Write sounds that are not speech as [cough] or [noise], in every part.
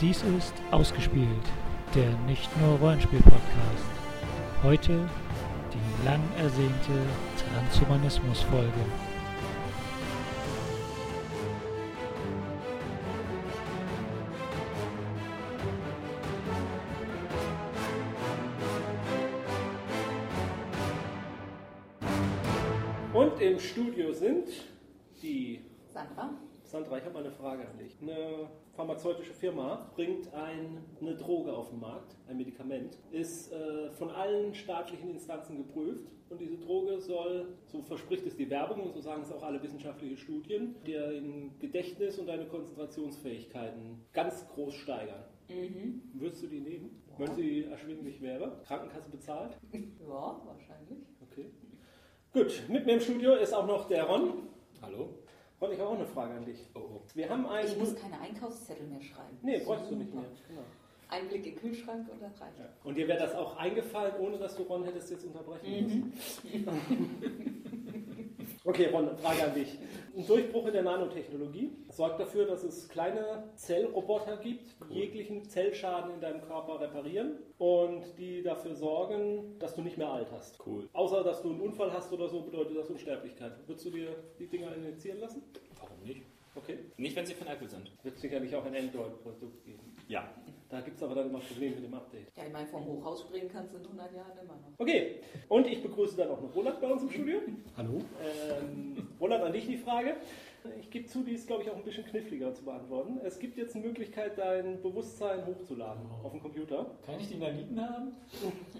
Dies ist Ausgespielt, der nicht nur Rollenspiel-Podcast. Heute die lang ersehnte Transhumanismus-Folge. Und im Studio sind die. Sandra? Sandra, ich habe eine Frage an dich. Eine pharmazeutische Firma bringt ein, eine Droge auf den Markt, ein Medikament, ist äh, von allen staatlichen Instanzen geprüft und diese Droge soll, so verspricht es die Werbung und so sagen es auch alle wissenschaftlichen Studien, dein Gedächtnis und deine Konzentrationsfähigkeiten ganz groß steigern. Mhm. Würdest du die nehmen, wenn sie erschwinglich wäre? Krankenkasse bezahlt? Ja, wahrscheinlich. Okay. Gut, mit mir im Studio ist auch noch der Ron. Hallo? Ron, ich habe auch eine Frage an dich. Oh, oh. Wir haben einen. Ich muss keine Einkaufszettel mehr schreiben. Nee, bräuchst du nicht mehr. Genau. Ein Blick in den Kühlschrank und das reicht. Ja. Und dir wäre das auch eingefallen, ohne dass du Ron hättest jetzt unterbrechen müssen. [laughs] Okay, Ron, Frage an dich. Ein Durchbruch in der Nanotechnologie sorgt dafür, dass es kleine Zellroboter gibt, die jeglichen Zellschaden in deinem Körper reparieren und die dafür sorgen, dass du nicht mehr alterst. Cool. Außer, dass du einen Unfall hast oder so, bedeutet das Unsterblichkeit. Würdest du dir die Dinger injizieren lassen? Warum nicht? Okay. Nicht, wenn sie von Apple sind. Wird sicherlich auch ein Android-Produkt geben. Ja. Da gibt es aber dann immer Probleme mit dem Update. Ja, ich meine, vom Hochhaus springen kannst du in 100 Jahren immer noch. Okay, und ich begrüße dann auch noch Roland bei uns im Studio. Hallo? Ähm, Roland, an dich die Frage. Ich gebe zu, die ist, glaube ich, auch ein bisschen kniffliger zu beantworten. Es gibt jetzt eine Möglichkeit, dein Bewusstsein hochzuladen auf dem Computer. Kann ich die da liegen haben?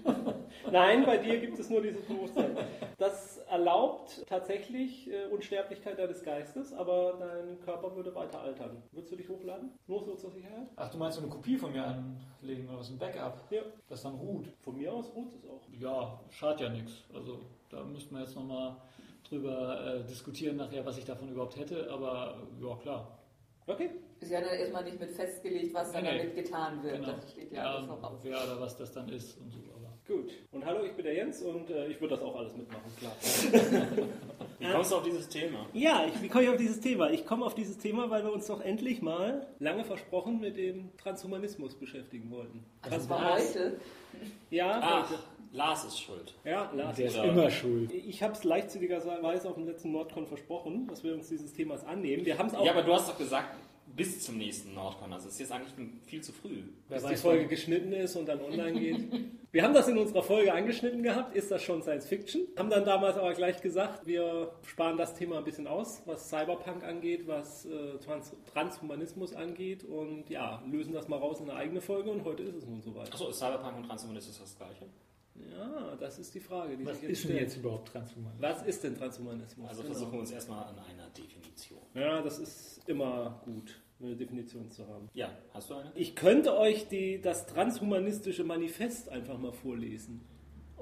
[laughs] Nein, bei dir gibt es nur dieses Bewusstsein. Das erlaubt tatsächlich äh, Unsterblichkeit deines Geistes, aber dein Körper würde weiter altern. Würdest du dich hochladen? Nur so zur Sicherheit? Ach, du meinst so eine Kopie von mir anlegen oder was, ein Backup, Ja. das dann ruht? Von mir aus ruht es auch. Ja, schadet ja nichts. Also da müssten wir jetzt nochmal drüber äh, diskutieren nachher, was ich davon überhaupt hätte, aber ja, klar. Okay. Ist ja dann erstmal nicht mit festgelegt, was dann Nee, damit getan wird. Genau. Das steht ja, alles noch auf. wer oder was das dann ist und so. Aber Gut. Und hallo, ich bin der Jens und äh, ich würde das auch alles mitmachen, klar. [laughs] Wie kommst du auf dieses Thema? Ja, ich, wie komme ich auf dieses Thema? Ich komme auf dieses Thema, weil wir uns doch endlich mal, lange versprochen, mit dem Transhumanismus beschäftigen wollten. Also das war heute. Ja, Ach, heute. Lars ist schuld. Ja, Lars. Der ist Ja. immer schuld. Ich habe es leichtsinnigerweise auf dem letzten Nordcon versprochen, dass wir uns dieses Themas annehmen. Wir haben es auch, Ja, aber du hast doch gesagt, bis zum nächsten Nordcon. Also ist jetzt eigentlich viel zu früh. bis Wer die weiß, Folge geschnitten ist und dann online [laughs] geht. Wir haben das in unserer Folge angeschnitten gehabt. Ist das schon Science Fiction? Haben dann damals aber gleich gesagt, wir sparen das Thema ein bisschen aus, was Cyberpunk angeht, was äh, Trans Transhumanismus angeht und ja, lösen das mal raus in eine eigene Folge und heute ist es nun soweit. Achso, ist Cyberpunk und Transhumanismus das gleiche? Ja, das ist die Frage, die Was sich jetzt ist denn stellt. jetzt überhaupt Transhumanismus? Was ist denn Transhumanismus? Also Genau. versuchen wir uns erstmal an einer Definition. Ja, das ist immer gut, eine Definition zu haben. Ja, hast du eine? Ich könnte euch die, das transhumanistische Manifest einfach mal vorlesen.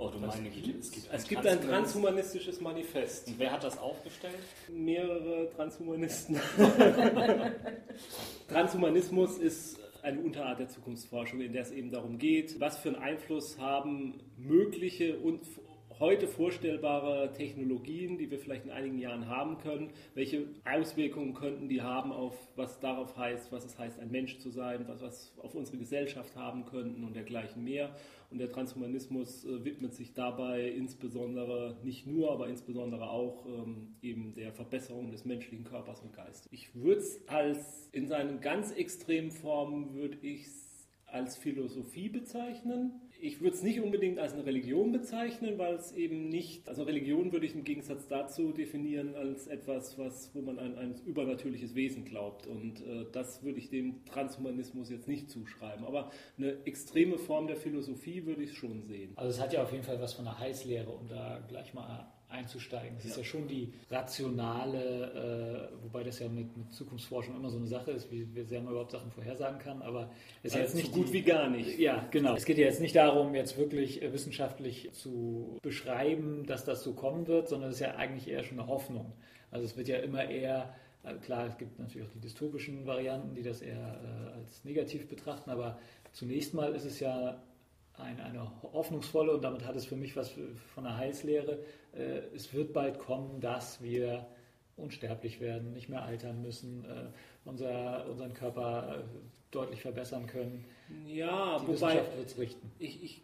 Oh, du meine Güte, es gibt Es gibt ein transhumanistisches Manifest. Und wer hat das aufgestellt? Mehrere Transhumanisten. [laughs] Transhumanismus ist eine Unterart der Zukunftsforschung, in der es eben darum geht, was für einen Einfluss haben mögliche und heute vorstellbare Technologien, die wir vielleicht in einigen Jahren haben können, welche Auswirkungen könnten die haben auf was darauf heißt, was es heißt, ein Mensch zu sein, was was auf unsere Gesellschaft haben könnten und dergleichen mehr. Und der Transhumanismus äh, widmet sich dabei insbesondere, nicht nur, aber insbesondere auch ähm, eben der Verbesserung des menschlichen Körpers und Geistes. Ich würde es als, in seinen ganz extremen Formen, würde ich es als Philosophie bezeichnen. Ich würde es nicht unbedingt als eine Religion bezeichnen, weil es eben nicht, also Religion würde ich im Gegensatz dazu definieren als etwas, was, wo man an ein übernatürliches Wesen glaubt. Und äh, das würde ich dem Transhumanismus jetzt nicht zuschreiben. Aber eine extreme Form der Philosophie würde ich schon sehen. Also es hat ja auf jeden Fall was von der Heißlehre, um da gleich mal einzusteigen. Es ist ja schon die rationale, äh, wobei das ja mit, mit Zukunftsforschung immer so eine Sache ist, wie, wie sehr man überhaupt Sachen vorhersagen kann, aber es ist ja Also jetzt nicht so gut die, wie gar nicht. Ja, genau. Es geht ja jetzt nicht darum, jetzt wirklich äh, wissenschaftlich zu beschreiben, dass das so kommen wird, sondern es ist ja eigentlich eher schon eine Hoffnung. Also es wird ja immer eher, äh, klar, es gibt natürlich auch die dystopischen Varianten, die das eher äh, als negativ betrachten, aber zunächst mal ist es ja ein, eine hoffnungsvolle und damit hat es für mich was von einer Heilslehre. Äh, es wird bald kommen, dass wir unsterblich werden, nicht mehr altern müssen, äh, unser, unseren Körper äh, deutlich verbessern können. Ja, Die wobei Wissenschaft wird es richten. ich, ich,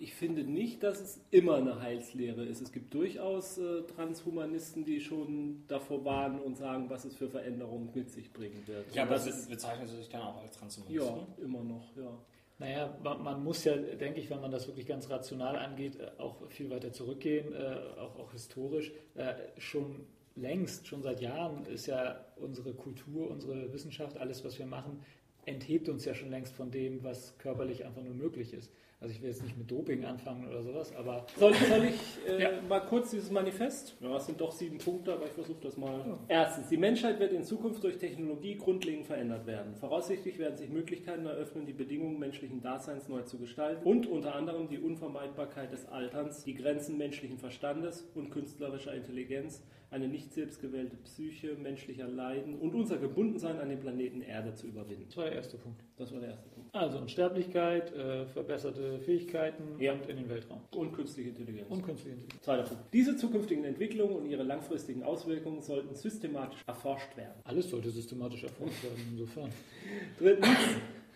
ich finde nicht, dass es immer eine Heilslehre ist. Es gibt durchaus äh, Transhumanisten, die schon davor warnen und sagen, was es für Veränderungen mit sich bringen wird. Ja, aber bezeichnen Sie sich dann auch als Transhumanist? ja immer noch, ja. Naja, man, man muss ja, denke ich, wenn man das wirklich ganz rational angeht, äh, auch viel weiter zurückgehen, äh, auch, auch historisch. Äh, schon längst, schon seit Jahren ist ja unsere Kultur, unsere Wissenschaft, alles, was wir machen, enthebt uns ja schon längst von dem, was körperlich einfach nur möglich ist. Also ich will jetzt nicht mit Doping anfangen oder sowas, aber Soll, soll ich äh, Ja. mal kurz dieses Manifest? Ja, es sind doch sieben Punkte, aber ich versuche das mal. Erstens, die Menschheit wird in Zukunft durch Technologie grundlegend verändert werden. Voraussichtlich werden sich Möglichkeiten eröffnen, die Bedingungen menschlichen Daseins neu zu gestalten und unter anderem die Unvermeidbarkeit des Alterns, die Grenzen menschlichen Verstandes und künstlerischer Intelligenz, eine nicht selbstgewählte Psyche, menschlicher Leiden und unser Gebundensein an den Planeten Erde zu überwinden. das war der erste Punkt. Das war der erste Punkt. Also Unsterblichkeit, äh, verbesserte Fähigkeiten Ja. und in den Weltraum. Und künstliche Intelligenz. Und künstliche Intelligenz. Zweiter Punkt. Diese zukünftigen Entwicklungen und ihre langfristigen Auswirkungen sollten systematisch erforscht werden. Alles sollte systematisch erforscht werden, insofern. Drittens,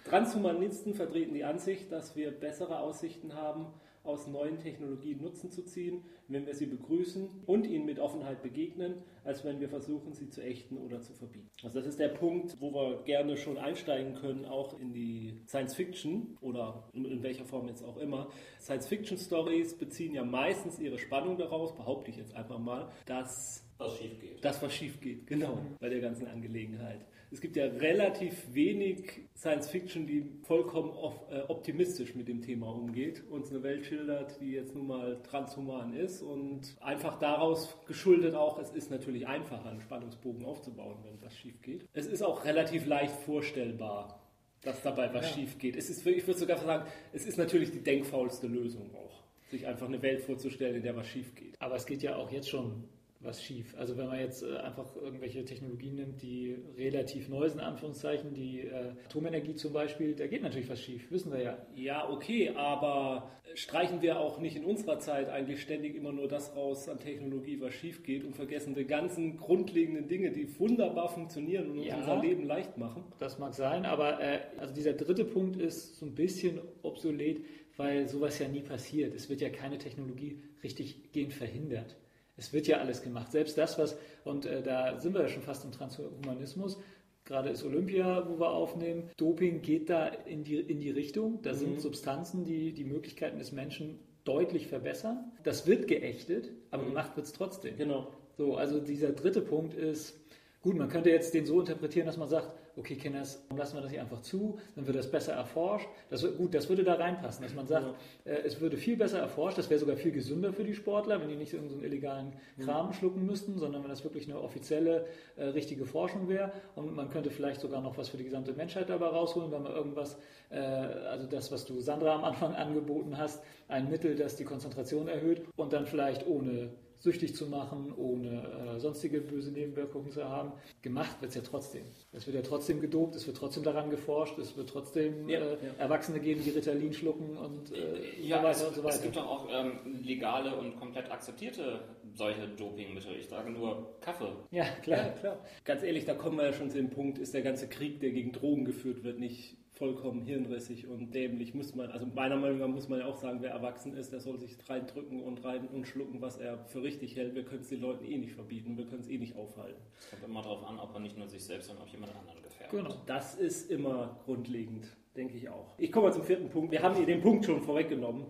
Transhumanisten vertreten die Ansicht, dass wir bessere Aussichten haben, aus neuen Technologien Nutzen zu ziehen, wenn wir sie begrüßen und ihnen mit Offenheit begegnen, als wenn wir versuchen, sie zu ächten oder zu verbieten. Also das ist der Punkt, wo wir gerne schon einsteigen können, auch in die Science Fiction oder in, in welcher Form jetzt auch immer. Science Fiction Stories beziehen ja meistens ihre Spannung daraus, behaupte ich jetzt einfach mal, dass Was schief geht. das, was schief geht, genau, bei der ganzen Angelegenheit. Es gibt ja relativ wenig Science Fiction, die vollkommen äh, optimistisch mit dem Thema umgeht, uns eine Welt schildert, die jetzt nun mal transhuman ist und einfach daraus geschuldet auch, es ist natürlich einfacher, einen Spannungsbogen aufzubauen, wenn was schief geht. Es ist auch relativ leicht vorstellbar, dass dabei was Ja. schief geht. Es ist, ich würde sogar sagen, es ist natürlich die denkfaulste Lösung auch, sich einfach eine Welt vorzustellen, in der was schief geht. Aber es geht ja auch jetzt schon was schief. Also wenn man jetzt äh, einfach irgendwelche Technologien nimmt, die relativ neu sind, in Anführungszeichen, die äh, Atomenergie zum Beispiel, da geht natürlich was schief, wissen wir ja. Ja, okay, aber streichen wir auch nicht in unserer Zeit eigentlich ständig immer nur das raus an Technologie, was schief geht und vergessen die ganzen grundlegenden Dinge, die wunderbar funktionieren und uns Ja. unser Leben leicht machen? Das mag sein, aber äh, also dieser dritte Punkt ist so ein bisschen obsolet, weil sowas ja nie passiert. Es wird ja keine Technologie richtig gehend verhindert. Es wird ja alles gemacht. Selbst das, was, und äh, da sind wir ja schon fast im Transhumanismus, gerade ist Olympia, wo wir aufnehmen, Doping geht da in die, in die Richtung. Da Mhm. sind Substanzen, die die Möglichkeiten des Menschen deutlich verbessern. Das wird geächtet, aber Mhm. gemacht wird es trotzdem. Genau. So, also dieser dritte Punkt ist, gut, man könnte jetzt den so interpretieren, dass man sagt, okay, Kinders, warum lassen wir das hier einfach zu, dann wird das besser erforscht. Das, gut, das würde da reinpassen, dass man sagt, äh, es würde viel besser erforscht, das wäre sogar viel gesünder für die Sportler, wenn die nicht irgendeinen so illegalen Kram schlucken müssten, sondern wenn das wirklich eine offizielle, äh, richtige Forschung wäre. Und man könnte vielleicht sogar noch was für die gesamte Menschheit dabei rausholen, wenn man irgendwas, äh, also das, was du Sandra am Anfang [laughs] angeboten hast, ein Mittel, das die Konzentration erhöht und dann vielleicht ohne süchtig zu machen, ohne äh, sonstige böse Nebenwirkungen zu haben. Gemacht wird es ja trotzdem. Es wird ja trotzdem gedopt, es wird trotzdem daran geforscht, es wird trotzdem Ja, äh, ja. Erwachsene geben, die Ritalin schlucken und äh, Ja, so weiter es, und so es weiter. gibt doch auch ähm, legale und komplett akzeptierte solche Dopingmittel. Ich sage nur Kaffee. ja, Ja, klar. klar. Ganz ehrlich, da kommen wir ja schon zu dem Punkt, ist der ganze Krieg, der gegen Drogen geführt wird, nicht vollkommen hirnrissig und dämlich, muss man, also meiner Meinung nach muss man ja auch sagen, wer erwachsen ist, der soll sich reindrücken und rein und schlucken, was er für richtig hält. Wir können es den Leuten eh nicht verbieten, wir können es eh nicht aufhalten. Es kommt immer darauf an, ob er nicht nur sich selbst, sondern auch jemand anderen gefährdet. Genau. Das ist immer grundlegend, denke ich auch. Ich komme mal zum vierten Punkt. Wir haben hier den Punkt schon vorweggenommen.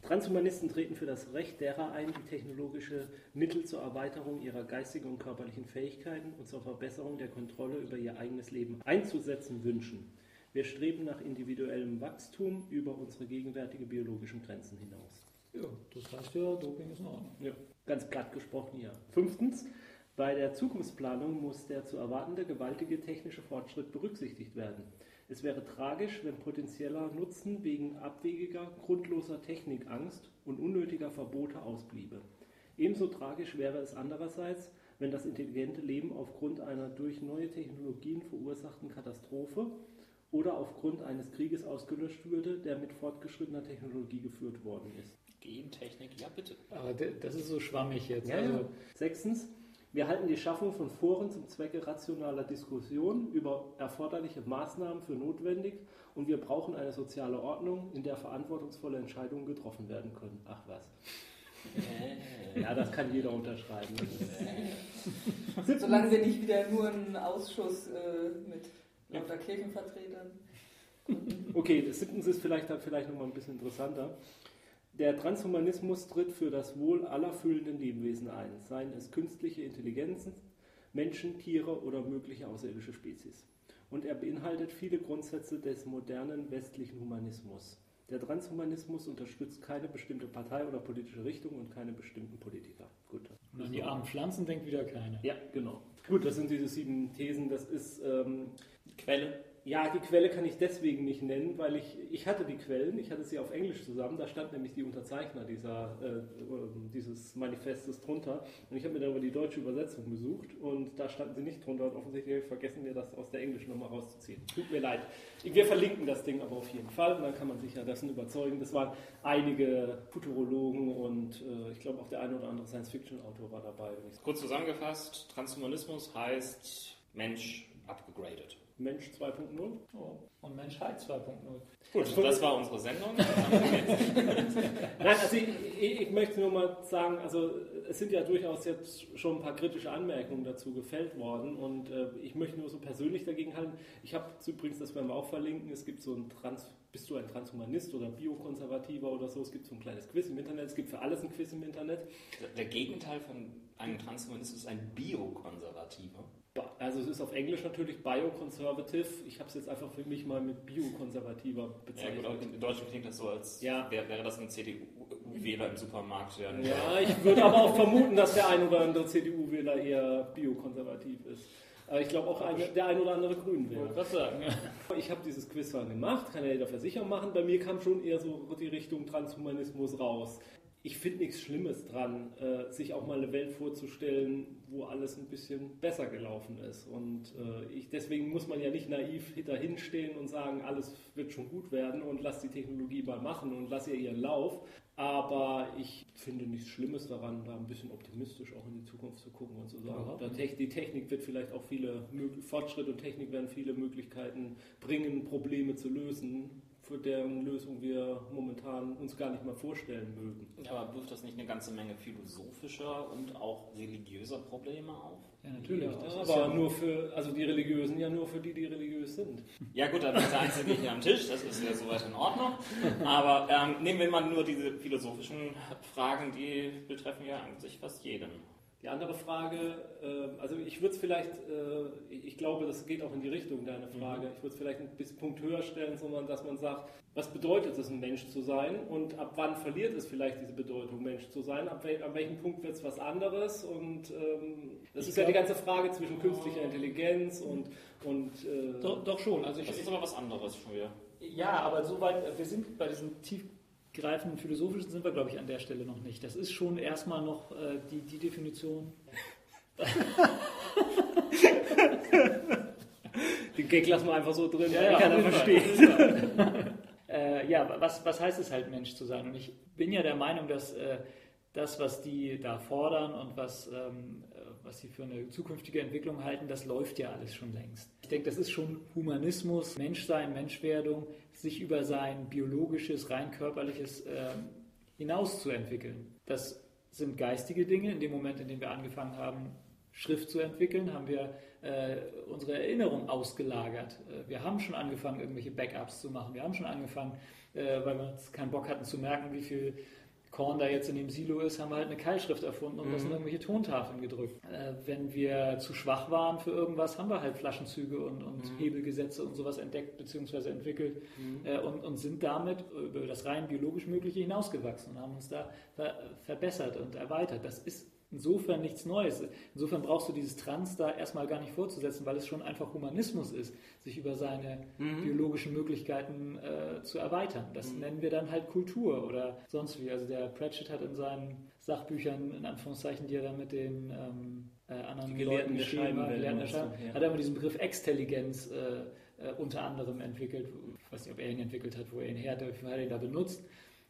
Transhumanisten treten für das Recht derer ein, die technologische Mittel zur Erweiterung ihrer geistigen und körperlichen Fähigkeiten und zur Verbesserung der Kontrolle über ihr eigenes Leben einzusetzen wünschen. Wir streben nach individuellem Wachstum über unsere gegenwärtige biologischen Grenzen hinaus. Ja, das heißt ja, Doping ist in Ordnung. Ja, ganz platt gesprochen, ja. Fünftens, bei der Zukunftsplanung muss der zu erwartende gewaltige technische Fortschritt berücksichtigt werden. Es wäre tragisch, wenn potenzieller Nutzen wegen abwegiger, grundloser Technikangst und unnötiger Verbote ausbliebe. Ebenso tragisch wäre es andererseits, wenn das intelligente Leben aufgrund einer durch neue Technologien verursachten Katastrophe oder aufgrund eines Krieges ausgelöscht würde, der mit fortgeschrittener Technologie geführt worden ist. Gentechnik, ja bitte. Aber das ist so schwammig jetzt. Ja, also, ja. Sechstens, Wir halten die Schaffung von Foren zum Zwecke rationaler Diskussion über erforderliche Maßnahmen für notwendig und wir brauchen eine soziale Ordnung, in der verantwortungsvolle Entscheidungen getroffen werden können. Ach was. Ja, das kann jeder unterschreiben. Solange wir nicht wieder nur einen Ausschuss äh, mit lauter Kirchenvertretern. Okay, das siebtens ist vielleicht, vielleicht nochmal ein bisschen interessanter. Der Transhumanismus tritt für das Wohl aller fühlenden Lebewesen ein, seien es künstliche Intelligenzen, Menschen, Tiere oder mögliche außerirdische Spezies. Und er beinhaltet viele Grundsätze des modernen westlichen Humanismus. Der Transhumanismus unterstützt keine bestimmte Partei oder politische Richtung und keine bestimmten Politiker. Gut. Und an die armen Pflanzen denkt wieder keiner. Ja, genau. Gut, das sind diese sieben Thesen. Das ist ähm, Quelle. ja, die Quelle kann ich deswegen nicht nennen, weil ich, ich hatte die Quellen, ich hatte sie auf Englisch zusammen, da stand nämlich die Unterzeichner dieser, äh, äh, dieses Manifestes drunter und ich habe mir dann aber die deutsche Übersetzung besucht und da standen sie nicht drunter und offensichtlich vergessen, mir das aus der englischen nochmal rauszuziehen. Tut mir leid. Wir verlinken das Ding aber auf jeden Fall und dann kann man sich ja dessen überzeugen. Das waren einige Futurologen und äh, ich glaube auch der eine oder andere Science-Fiction-Autor war dabei. Kurz zusammengefasst, Transhumanismus heißt Mensch upgraded. Mensch 2.0. Oh. Und Menschheit 2.0. Gut, das war unsere Sendung. [laughs] Nein, also ich, ich, ich möchte nur mal sagen, also es sind ja durchaus jetzt schon ein paar kritische Anmerkungen dazu gefällt worden und äh, ich möchte nur so persönlich dagegen halten. Ich habe übrigens, das werden wir auch verlinken, es gibt so ein Trans, bist du ein Transhumanist oder Biokonservativer oder so, es gibt so ein kleines Quiz im Internet, es gibt für alles ein Quiz im Internet. Der Gegenteil von einem Transhumanist ist ein Biokonservativer. Also es ist auf Englisch natürlich Bioconservative, ich habe es jetzt einfach für mich mal mit Biokonservativer Ja, bezeichnet. gut, aber im Deutschen klingt das so, als Ja. wäre, wäre das ein CDU-Wähler im Supermarkt. Der Ja, ich würde aber auch vermuten, dass der ein oder andere CDU-Wähler eher biokonservativ ist. Aber ich glaube auch eine, der ein oder andere Wollte Grünwähler. was sagen. Ich habe dieses Quiz zwar gemacht, kann ja jeder für sich auch machen. Bei mir kam schon eher so die Richtung Transhumanismus raus. Ich finde nichts Schlimmes dran, äh, sich auch mal eine Welt vorzustellen, wo alles ein bisschen besser gelaufen ist. Und äh, ich, deswegen muss man ja nicht naiv dahinstehen und sagen, alles wird schon gut werden und lass die Technologie mal machen und lass ihr ihren Lauf. Aber ich finde nichts Schlimmes daran, da ein bisschen optimistisch auch in die Zukunft zu gucken und zu sagen, Ja. die Technik wird vielleicht auch viele Fortschritt und Technik werden viele Möglichkeiten bringen, Probleme zu lösen, für deren Lösung wir momentan uns gar nicht mal vorstellen mögen. Aber wirft das nicht eine ganze Menge philosophischer und auch religiöser Probleme auf? Ja, natürlich. Ja, das ist aber ja- nur für, also die Religiösen ja nur für die, die religiös sind. Ja gut, da bin ich der Einzige hier am Tisch, das ist ja soweit in Ordnung. Aber ähm, nehmen wir mal nur diese philosophischen Fragen, die betreffen ja an sich fast jeden. Die andere Frage, äh, also ich würde es vielleicht, äh, ich glaube, das geht auch in die Richtung deiner Frage, ich würde es vielleicht ein bisschen Punkt höher stellen, sondern dass man sagt, was bedeutet es, ein Mensch zu sein? Und ab wann verliert es vielleicht diese Bedeutung, Mensch zu sein, ab, wel ab welchem Punkt wird es was anderes? Und ähm, das Ich ist ja die glaub- ganze Frage zwischen künstlicher Intelligenz und, und äh, Doch, doch schon. Also ich, Das ist aber was anderes schon wieder. Ja, aber soweit, wir sind bei diesen tiefgreifenden philosophischen sind wir, glaube ich, an der Stelle noch nicht. Das ist schon erstmal noch äh, die, die Definition. [laughs] den Gag lassen wir einfach so drin, Ja, ja, keiner versteht. [laughs] Äh, ja, was, was heißt es halt, Mensch zu sein? Und ich bin ja der Meinung, dass äh, das, was die da fordern und was, ähm, äh, was sie für eine zukünftige Entwicklung halten, das läuft ja alles schon längst. Ich denke, das ist schon Humanismus, Menschsein, Menschwerdung, sich über sein biologisches, rein körperliches ähm, hinauszuentwickeln. Das sind geistige Dinge. In dem Moment, in dem wir angefangen haben, Schrift zu entwickeln, haben wir äh, unsere Erinnerung ausgelagert. Äh, wir haben schon angefangen, irgendwelche Backups zu machen. Wir haben schon angefangen, äh, weil wir uns keinen Bock hatten zu merken, wie viel Korn da jetzt in dem Silo ist, haben wir halt eine Keilschrift erfunden und das in irgendwelche Tontafeln gedrückt. Äh, wenn wir zu schwach waren für irgendwas, haben wir halt Flaschenzüge und, und Hebelgesetze und sowas entdeckt bzw. entwickelt äh, und, und sind damit über das rein biologisch Mögliche hinausgewachsen und haben uns da ver verbessert und erweitert. Das ist insofern nichts Neues. Insofern brauchst du dieses Trans da erstmal gar nicht vorzusetzen, weil es schon einfach Humanismus ist, sich über seine biologischen Möglichkeiten äh, zu erweitern. Das nennen wir dann halt Kultur oder sonst wie. Also der Pratchett hat in seinen Sachbüchern, in Anführungszeichen, die er dann mit den ähm, äh, anderen Leuten geschrieben hat, ja. hat er immer diesen Begriff Extelligenz äh, äh, unter anderem entwickelt. Ich weiß nicht, ob er ihn entwickelt hat, wo er ihn her hat, er ihn da benutzt,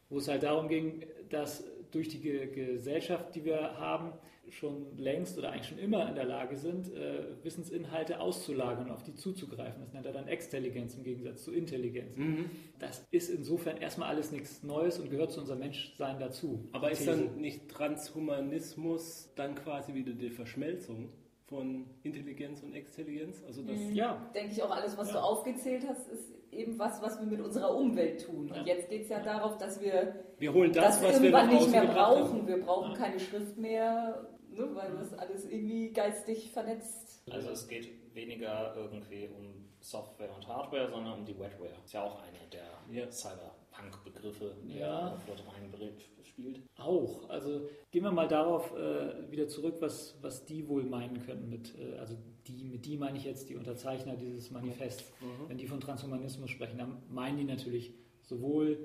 wo es halt darum ging, dass durch die Ge Gesellschaft, die wir haben, schon längst oder eigentlich schon immer in der Lage sind, äh, Wissensinhalte auszulagern und auf die zuzugreifen. Das nennt er dann Extelligenz im Gegensatz zu Intelligenz. Mhm. Das ist insofern erstmal alles nichts Neues und gehört zu unserem Menschsein dazu. Aber ist dann nicht Transhumanismus dann quasi wieder die Verschmelzung von Intelligenz und Extelligenz? Also das Mhm. Ja. Denke ich auch, alles, was Ja. du aufgezählt hast, ist eben was, was wir mit unserer Umwelt tun. Und Ja. jetzt geht es ja darauf, dass wir wir holen das, das, was wir irgendwann nicht außen mehr brauchen. haben. Wir brauchen Ja. keine Schrift mehr, ne, weil das alles irgendwie geistig vernetzt. Also es geht weniger irgendwie um Software und Hardware, sondern um die Wetware. Ist ja auch eine der Ja. Cyberpunk-Begriffe, die Ja. dort rein spielt. Auch. Also gehen wir mal darauf äh, wieder zurück, was, was die wohl meinen könnten mit, äh, also die, mit die meine ich jetzt die Unterzeichner dieses Manifests. Mhm. Wenn die von Transhumanismus sprechen, dann meinen die natürlich sowohl,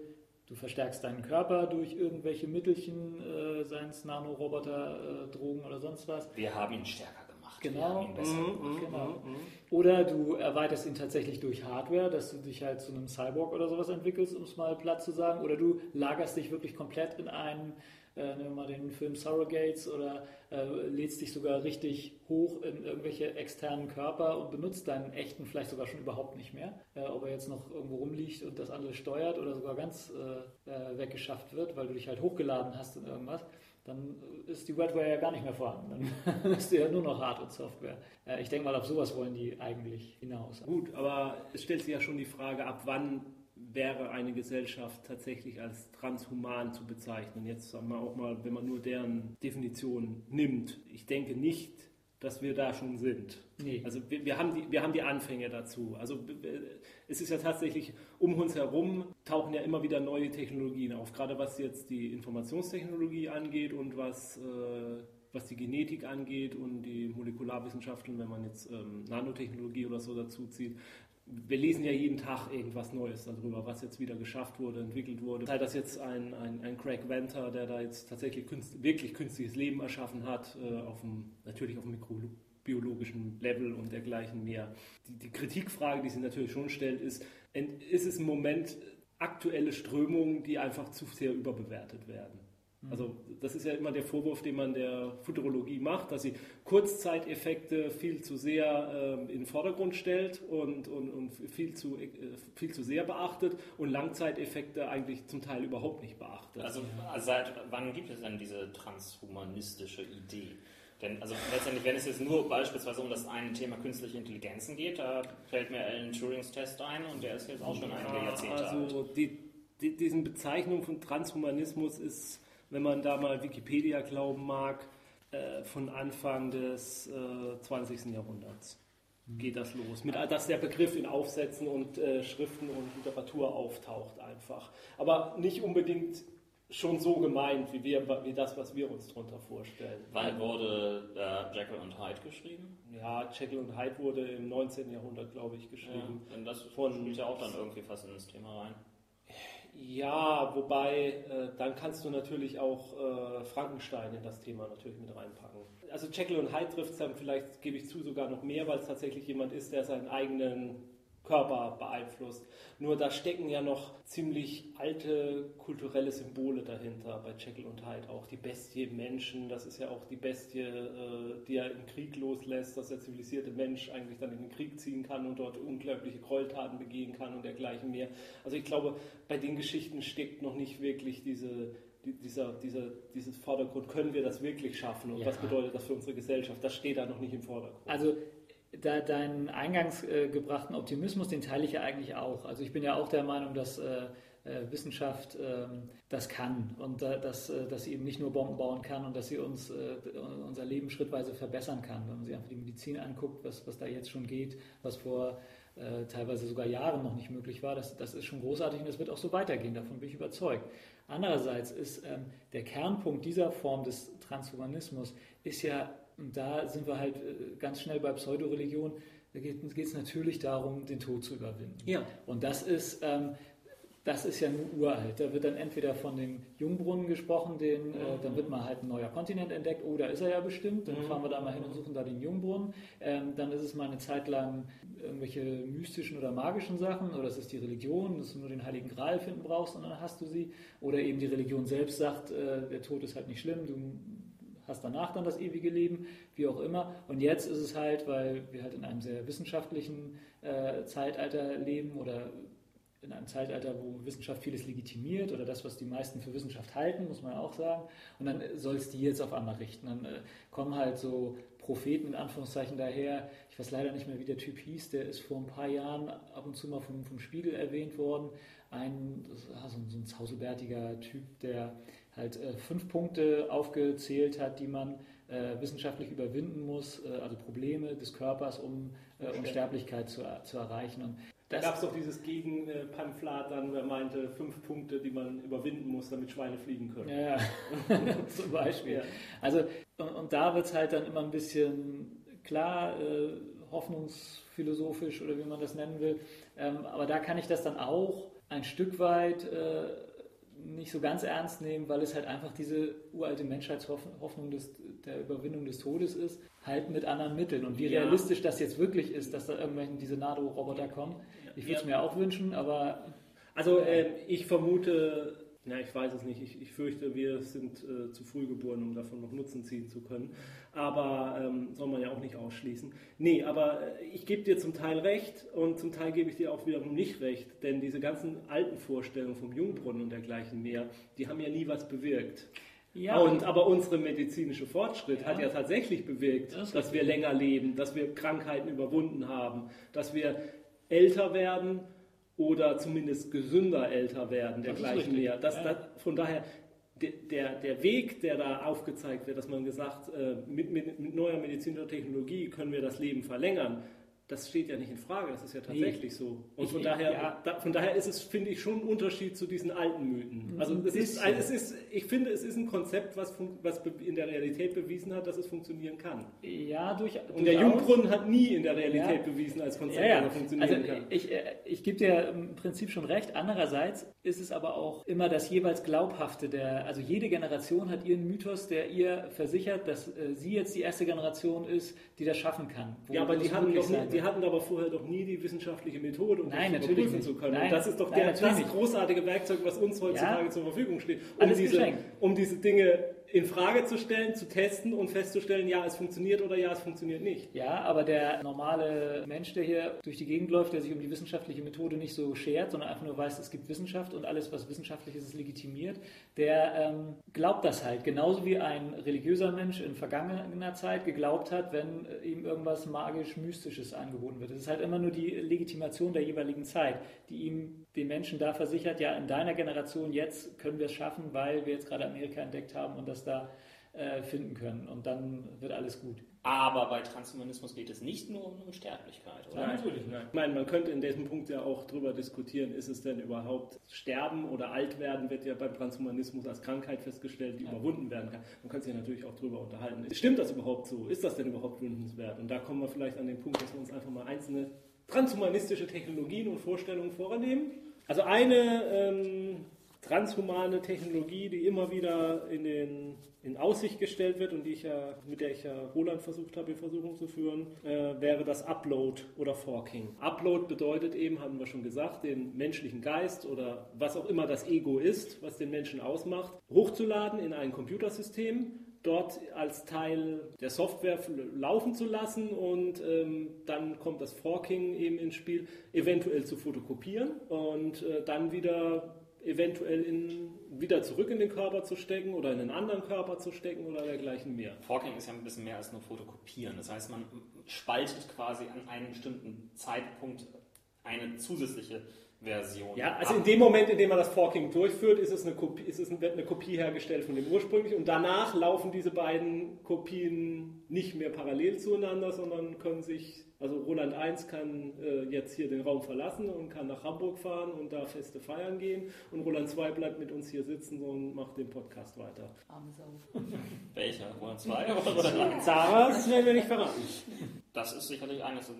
du verstärkst deinen Körper durch irgendwelche Mittelchen, äh, seien es Nanoroboter, äh, Drogen oder sonst was. Wir haben ihn stärker Genau. ihn besser Mhm. Genau. mhm, mhm. Oder du erweiterst ihn tatsächlich durch Hardware, dass du dich halt zu einem Cyborg oder sowas entwickelst, um es mal platt zu sagen. Oder du lagerst dich wirklich komplett in einen, äh, nehmen wir mal den Film Surrogates oder äh, lädst dich sogar richtig hoch in irgendwelche externen Körper und benutzt deinen echten vielleicht sogar schon überhaupt nicht mehr. Äh, ob er jetzt noch irgendwo rumliegt und das andere steuert oder sogar ganz äh, äh, weggeschafft wird, weil du dich halt hochgeladen hast in irgendwas dann ist die Wetware ja gar nicht mehr vorhanden. Dann [laughs] ist ja nur noch Hard- und Software. Ich denke mal, auf sowas wollen die eigentlich hinaus. Gut, aber es stellt sich ja schon die Frage, ab wann wäre eine Gesellschaft tatsächlich als transhuman zu bezeichnen? Jetzt sagen wir auch mal, wenn man nur deren Definition nimmt. Ich denke nicht, dass wir da schon sind. Nee. Also wir, wir, haben die, wir haben die Anfänge dazu. Also es ist ja tatsächlich um uns herum tauchen ja immer wieder neue Technologien auf, gerade was jetzt die Informationstechnologie angeht und was, äh, was die Genetik angeht und die Molekularwissenschaften, wenn man jetzt ähm, Nanotechnologie oder so dazu zieht. Wir lesen ja jeden Tag irgendwas Neues darüber, was jetzt wieder geschafft wurde, entwickelt wurde. Sei das jetzt ein, ein, ein Craig Venter, der da jetzt tatsächlich künst, wirklich künstliches Leben erschaffen hat, äh, auf dem, natürlich auf dem mikrobiologischen Level und dergleichen mehr. Die, die Kritikfrage, die sich natürlich schon stellt, ist, ist es im Moment aktuelle Strömungen, die einfach zu sehr überbewertet werden? Also das ist ja immer der Vorwurf, den man der Futurologie macht, dass sie Kurzzeiteffekte viel zu sehr ähm, in den Vordergrund stellt und, und, und viel, zu, äh, viel zu sehr beachtet und Langzeiteffekte eigentlich zum Teil überhaupt nicht beachtet. Also seit wann gibt es denn diese transhumanistische Idee? Denn also letztendlich, wenn es jetzt nur beispielsweise um das eine Thema künstliche Intelligenzen geht, da fällt mir Alan Turings Test ein und der ist jetzt auch schon einige Jahrzehnte alt. also die, die, diesen Bezeichnung von Transhumanismus ist, wenn man da mal Wikipedia glauben mag, äh, von Anfang des äh, 20. Jahrhunderts geht das los. Mit, dass der Begriff in Aufsätzen und äh, Schriften und Literatur auftaucht einfach. Aber nicht unbedingt schon so gemeint, wie, wir, wie das, was wir uns darunter vorstellen. Wann wurde äh, Jekyll und Hyde geschrieben? Ja, Jekyll und Hyde wurde im 19. Jahrhundert, glaube ich, geschrieben. denn das Von- spielt ja auch dann irgendwie fast ins Thema rein. Ja, wobei, äh, dann kannst du natürlich auch äh, Frankenstein in das Thema natürlich mit reinpacken. Also Jekyll und Hyde trifft es dann vielleicht, gebe ich zu, sogar noch mehr, weil es tatsächlich jemand ist, der seinen eigenen Körper beeinflusst. Nur da stecken ja noch ziemlich alte kulturelle Symbole dahinter bei Jekyll und Hyde auch. Die Bestie im Menschen, das ist ja auch die Bestie, äh, die er im Krieg loslässt, dass der zivilisierte Mensch eigentlich dann in den Krieg ziehen kann und dort unglaubliche Gräueltaten begehen kann und dergleichen mehr. Also ich glaube, bei den Geschichten steckt noch nicht wirklich diese, die- dieser, dieser, dieses Vordergrund, können wir das wirklich schaffen und Ja. was bedeutet das für unsere Gesellschaft? Das steht da noch nicht im Vordergrund. Also da, deinen eingangs äh, gebrachten Optimismus, den teile ich ja eigentlich auch. Also ich bin ja auch der Meinung, dass äh, äh, Wissenschaft ähm, das kann und da, dass, äh, dass sie eben nicht nur Bomben bauen kann und dass sie uns äh, unser Leben schrittweise verbessern kann. Wenn man sich einfach die Medizin anguckt, was, was da jetzt schon geht, was vor teilweise sogar Jahren noch nicht möglich war, das, das ist schon großartig und das wird auch so weitergehen, davon bin ich überzeugt. Andererseits ist ähm, der Kernpunkt dieser Form des Transhumanismus ist ja, und da sind wir halt äh, ganz schnell bei Pseudoreligion, da geht es natürlich darum, den Tod zu überwinden. Ja. Und das ist, ähm, das ist ja nur uralt. Da wird dann entweder von den Jungbrunnen gesprochen, den, äh, dann wird mal halt ein neuer Kontinent entdeckt, oh, da ist er ja bestimmt, dann Mhm. fahren wir da mal hin und suchen da den Jungbrunnen. Ähm, dann ist es mal eine Zeit lang irgendwelche mystischen oder magischen Sachen, oder es ist die Religion, dass du nur den Heiligen Gral finden brauchst und dann hast du sie. Oder eben die Religion selbst sagt, äh, der Tod ist halt nicht schlimm, du hast danach dann das ewige Leben, wie auch immer. Und jetzt ist es halt, weil wir halt in einem sehr wissenschaftlichen äh, Zeitalter leben oder in einem Zeitalter, wo Wissenschaft vieles legitimiert oder das, was die meisten für Wissenschaft halten, muss man auch sagen. Und dann soll es die jetzt auf einmal richten. Dann äh, kommen halt so Propheten in Anführungszeichen daher. Ich weiß leider nicht mehr, wie der Typ hieß. Der ist vor ein paar Jahren ab und zu mal vom, vom Spiegel erwähnt worden. Ein, so, so ein zauselbärtiger Typ, der halt äh, fünf Punkte aufgezählt hat, die man äh, wissenschaftlich überwinden muss, äh, also Probleme des Körpers, um äh, Unsterblichkeit zu, zu erreichen. Und da gab es doch dieses Gegenpamphlat dann, wer meinte, fünf Punkte, die man überwinden muss, damit Schweine fliegen können. Ja, [laughs] zum Beispiel. Ja. Also, und, und da wird es halt dann immer ein bisschen klar, äh, hoffnungsphilosophisch oder wie man das nennen will. Ähm, aber da kann ich das dann auch ein Stück weit äh, nicht so ganz ernst nehmen, weil es halt einfach diese uralte Menschheitshoffnung des, der Überwindung des Todes ist, halt mit anderen Mitteln. Und wie ja. realistisch das jetzt wirklich ist, dass da irgendwelche diese NATO-Roboter kommen, ich würde es mir auch wünschen, aber. Also äh, ich vermute, na, ich weiß es nicht. Ich, ich fürchte, wir sind äh, zu früh geboren, um davon noch Nutzen ziehen zu können. Aber ähm, soll man ja auch nicht ausschließen. Nee, aber äh, ich gebe dir zum Teil recht und zum Teil gebe ich dir auch wiederum nicht recht. Denn diese ganzen alten Vorstellungen vom Jungbrunnen und dergleichen mehr, die haben ja nie was bewirkt. Ja, und, aber unsere medizinische Fortschritt ja. hat ja tatsächlich bewirkt, das dass wir länger leben, dass wir Krankheiten überwunden haben, dass wir älter werden oder zumindest gesünder älter werden, dergleichen mehr. Das, ja. das, von daher, der, der Weg, der da aufgezeigt wird, dass man gesagt, äh, mit, mit, mit neuer medizinischer Technologie können wir das Leben verlängern, das steht ja nicht in Frage, das ist ja tatsächlich nee. so. Und von, ich, daher, ja. da, von daher ist es, finde ich, schon ein Unterschied zu diesen alten Mythen. Also es ist, es ist, ich finde, es ist ein Konzept, was, was in der Realität bewiesen hat, dass es funktionieren kann. Ja, durch, Und der Jungbrunnen hat nie in der Realität ja. bewiesen als Konzept, ja, dass er funktionieren also, kann. Ich, äh, ich gebe dir im Prinzip schon recht. Andererseits ist es aber auch immer das jeweils Glaubhafte. Der, also jede Generation hat ihren Mythos, der ihr versichert, dass äh, sie jetzt die erste Generation ist, die das schaffen kann. Ja, aber die haben doch nicht, die hatten aber vorher doch nie die wissenschaftliche Methode, um Nein, das überprüfen zu können. Nein, und das ist doch Nein, der, das großartige Werkzeug, was uns heutzutage ja. zur Verfügung steht, um diese, um diese Dinge in Frage zu stellen, zu testen und festzustellen, ja, es funktioniert oder ja, es funktioniert nicht. Ja, aber der normale Mensch, der hier durch die Gegend läuft, der sich um die wissenschaftliche Methode nicht so schert, sondern einfach nur weiß, es gibt Wissenschaft und alles, was wissenschaftlich ist, ist legitimiert, der ähm, glaubt das halt. Genauso wie ein religiöser Mensch in vergangener Zeit geglaubt hat, wenn ihm irgendwas magisch-mystisches angeboten wird. Es ist halt immer nur die Legitimation der jeweiligen Zeit, die ihm den Menschen da versichert, ja, in deiner Generation jetzt können wir es schaffen, weil wir jetzt gerade Amerika entdeckt haben und das da äh, finden können. Und dann wird alles gut. Aber bei Transhumanismus geht es nicht nur um Unsterblichkeit, oder? Nein, natürlich nein. Ich meine, man könnte in diesem Punkt ja auch darüber diskutieren, ist es denn überhaupt Sterben oder Altwerden wird ja beim Transhumanismus als Krankheit festgestellt, die ja. überwunden werden kann. Man könnte sich ja natürlich auch darüber unterhalten. Stimmt das überhaupt so? Ist das denn überhaupt wünschenswert? Und da kommen wir vielleicht an den Punkt, dass wir uns einfach mal einzelne transhumanistische Technologien und Vorstellungen vornehmen. Also eine ähm, transhumane Technologie, die immer wieder in, den, in Aussicht gestellt wird und die ich ja, mit der ich ja Roland versucht habe, in Versuchung zu führen, äh, wäre das Upload oder Forking. Upload bedeutet eben, haben wir schon gesagt, den menschlichen Geist oder was auch immer das Ego ist, was den Menschen ausmacht, hochzuladen in ein Computersystem, dort als Teil der Software laufen zu lassen und ähm, dann kommt das Forking eben ins Spiel, eventuell zu fotokopieren und äh, dann wieder eventuell in, wieder zurück in den Körper zu stecken oder in einen anderen Körper zu stecken oder dergleichen mehr. Forking ist ja ein bisschen mehr als nur fotokopieren. Das heißt, man spaltet quasi an einem bestimmten Zeitpunkt eine zusätzliche Version. Ja, also ab. in dem Moment, in dem man das Forking durchführt, ist es eine Kopie, ist es eine Kopie hergestellt von dem ursprünglichen und danach laufen diese beiden Kopien nicht mehr parallel zueinander, sondern können sich, also Roland 1 kann äh, jetzt hier den Raum verlassen und kann nach Hamburg fahren und da feste feiern gehen und Roland 2 bleibt mit uns hier sitzen und macht den Podcast weiter. [laughs] Welcher? Roland 2 oder [laughs] Roland 1? Sarahs werden wir nicht verraten. Das ist sicherlich eines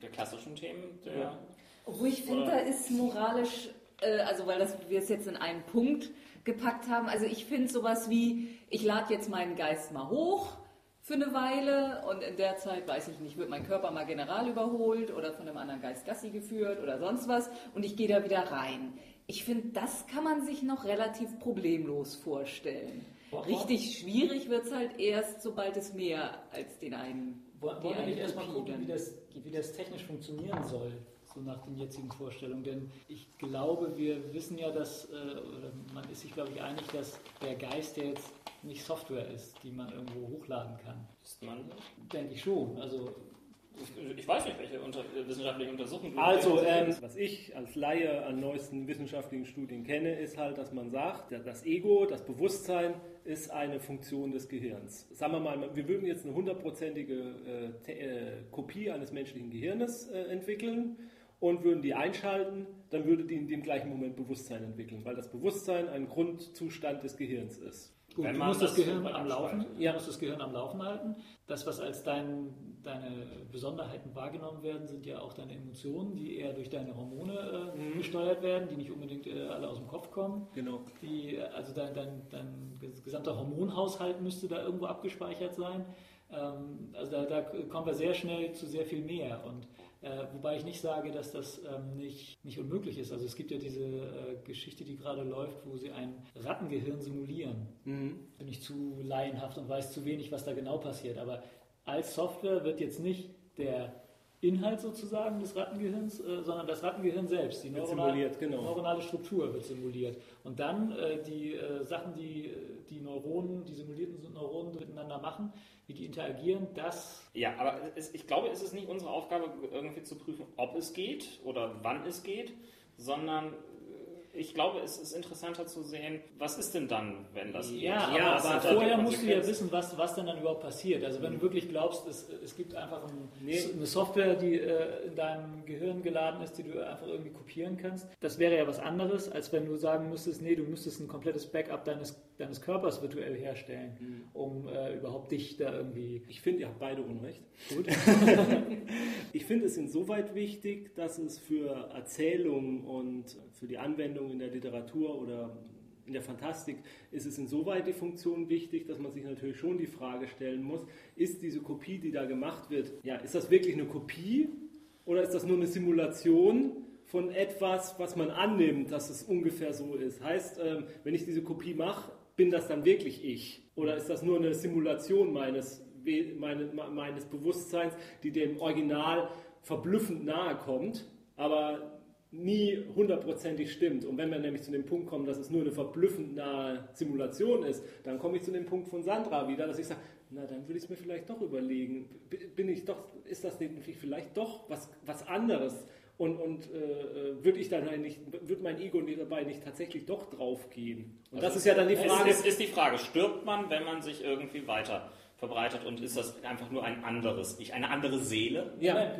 der klassischen Themen der ja wo ich finde, da ist moralisch, äh, also weil das, wir es jetzt in einen Punkt gepackt haben, also ich finde sowas wie, ich lade jetzt meinen Geist mal hoch für eine Weile und in der Zeit, weiß ich nicht, wird mein Körper mal general überholt oder von einem anderen Geist Gassi geführt oder sonst was und ich gehe da wieder rein. Ich finde, das kann man sich noch relativ problemlos vorstellen. Richtig schwierig wird es halt erst, sobald es mehr als den einen. Wollen wir eigentlich erstmal gucken, wie das, wie das technisch funktionieren soll, so nach den jetzigen Vorstellungen? Denn ich glaube, wir wissen ja, dass, äh, oder man ist sich, glaube ich, einig, dass der Geist ja jetzt nicht Software ist, die man irgendwo hochladen kann. Ist man Denke ich schon. Also ich weiß nicht, welche unter, wissenschaftlichen Untersuchungen. Also, ähm, was ich als Laie an neuesten wissenschaftlichen Studien kenne, ist halt, dass man sagt, das Ego, das Bewusstsein ist eine Funktion des Gehirns. Sagen wir mal, wir würden jetzt eine hundertprozentige äh, äh, Kopie eines menschlichen Gehirnes äh, entwickeln und würden die einschalten, dann würde die in dem gleichen Moment Bewusstsein entwickeln, weil das Bewusstsein ein Grundzustand des Gehirns ist. Gut, du musst das, das Gehirn am Laufen, ja. musst das Gehirn am Laufen halten. Das, was als dein, deine Besonderheiten wahrgenommen werden, sind ja auch deine Emotionen, die eher durch deine Hormone äh, mhm. gesteuert werden, die nicht unbedingt äh, alle aus dem Kopf kommen. Genau. Die, also dein, dein, dein gesamter Hormonhaushalt müsste da irgendwo abgespeichert sein. Ähm, also da, da kommen wir sehr schnell zu sehr viel mehr. Und äh, wobei ich nicht sage, dass das ähm, nicht, nicht unmöglich ist. Also es gibt ja diese äh, Geschichte, die gerade läuft, wo sie ein Rattengehirn simulieren. Mhm. Bin ich zu laienhaft und weiß zu wenig, was da genau passiert. Aber als Software wird jetzt nicht der Inhalt sozusagen des Rattengehirns, äh, sondern das Rattengehirn selbst. Die neuronale, genau. neuronale Struktur wird simuliert. Und dann äh, die äh, Sachen, die die Neuronen, die simulierten Neuronen miteinander machen, wie die interagieren, das. Ja, aber es, ich glaube, es ist nicht unsere Aufgabe, irgendwie zu prüfen, ob es geht oder wann es geht, sondern ich glaube, es ist interessanter zu sehen, was ist denn dann, wenn das geht. Ja, ja aber, aber vorher musst du ja wissen, was, was denn dann überhaupt passiert. Also wenn mhm. du wirklich glaubst, es, es gibt einfach ein, nee. eine Software, die äh, in deinem Gehirn geladen ist, die du einfach irgendwie kopieren kannst, das wäre ja was anderes, als wenn du sagen müsstest, nee, du müsstest ein komplettes Backup deines, deines Körpers virtuell herstellen, mhm. um äh, überhaupt dich da irgendwie... Ich finde, ihr habt beide Unrecht. Gut. [laughs] ich finde es insoweit wichtig, dass es für Erzählungen und für die Anwendung in der Literatur oder in der Fantastik ist es insoweit die Funktion wichtig, dass man sich natürlich schon die Frage stellen muss, ist diese Kopie, die da gemacht wird, ja, ist das wirklich eine Kopie oder ist das nur eine Simulation von etwas, was man annimmt, dass es ungefähr so ist? Heißt, ähm, wenn ich diese Kopie mache, bin das dann wirklich ich? Oder ist das nur eine Simulation meines, meines Bewusstseins, die dem Original verblüffend nahe kommt, aber nie hundertprozentig stimmt. Und wenn wir nämlich zu dem Punkt kommen, dass es nur eine verblüffend nahe Simulation ist, dann komme ich zu dem Punkt von Sandra wieder, dass ich sage, na, dann würde ich es mir vielleicht doch überlegen. Bin ich doch, ist das vielleicht doch was, was anderes? Und, und äh, würde ich dann nicht, wird mein Ego dabei nicht tatsächlich doch draufgehen? Und also das ist ja dann die Frage. Es ist, ist die Frage, stirbt man, wenn man sich irgendwie weiter verbreitet und ist das einfach nur ein anderes Ich, eine andere Seele? Ja, Nein,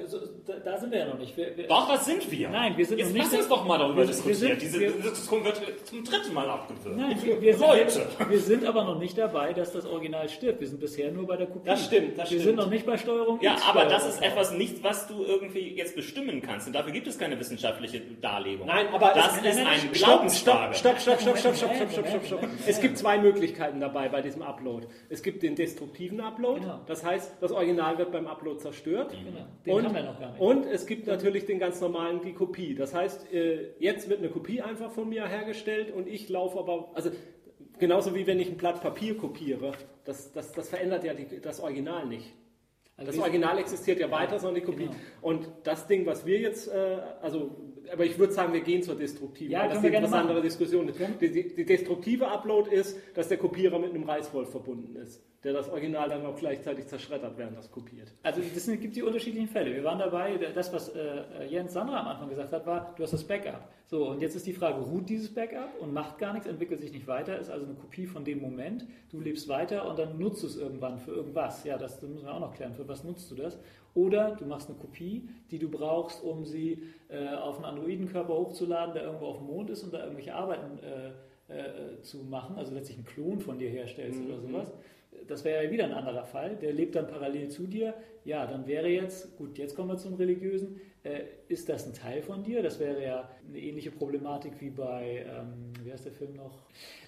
da, da, sind wir ja noch nicht. Wir, wir, doch, das sind wir. Nein, wir sind Jetzt noch nicht. Lass uns doch mal darüber diskutieren. Sind, Diese Diskussion wird zum dritten Mal abgewürgt. Nein, wir, wir Leute. wir sind aber noch nicht dabei, dass das Original stirbt. Wir sind bisher nur bei der Kopie. Das stimmt, das Wir stimmt. sind noch nicht bei Steuerung Ja, aber das ist etwas nicht, was du irgendwie jetzt bestimmen kannst. Und dafür gibt es keine wissenschaftliche Darlegung. Nein, aber das ist eine Glaubensfrage. Stopp, stopp, stopp, stopp, stopp, stopp, stopp, stopp, stopp. Es gibt zwei Möglichkeiten dabei bei diesem Upload. Es gibt den destruktiven Upload. Genau. Das heißt, das Original wird beim Upload zerstört. Genau. Den und, haben wir noch gar nicht. Und es gibt natürlich den ganz normalen, die Kopie. Das heißt, äh, jetzt wird eine Kopie einfach von mir hergestellt und ich laufe aber, also genauso wie wenn ich ein Blatt Papier kopiere, das, das, das verändert ja die, das Original nicht. Also das Original existiert ja weiter, sondern die Kopie. Genau. Und das Ding, was wir jetzt, äh, also, aber ich würde sagen, wir gehen zur destruktiven, ja, weil das eine andere Diskussion ist. Die, die, die, destruktive Upload ist, dass der Kopierer mit einem Reißwolf verbunden ist der das Original dann auch gleichzeitig zerschreddert, während das kopiert. Also es gibt die unterschiedlichen Fälle. Wir waren dabei, das, was äh, Jens Sandra am Anfang gesagt hat, war, du hast das Backup. So, und jetzt ist die Frage, ruht dieses Backup und macht gar nichts, entwickelt sich nicht weiter, ist also eine Kopie von dem Moment, du lebst weiter und dann nutzt es irgendwann für irgendwas. Ja, das, das müssen wir auch noch klären, für was nutzt du das? Oder du machst eine Kopie, die du brauchst, um sie äh, auf einen Androidenkörper hochzuladen, der irgendwo auf dem Mond ist und da irgendwelche Arbeiten äh, äh zu machen, also letztlich einen Klon von dir herstellst mhm. oder sowas das wäre ja wieder ein anderer Fall, der lebt dann parallel zu dir. Ja, dann wäre jetzt, gut, jetzt kommen wir zum Religiösen, äh, ist das ein Teil von dir? Das wäre ja eine ähnliche Problematik wie bei, ähm, wie heißt der Film noch?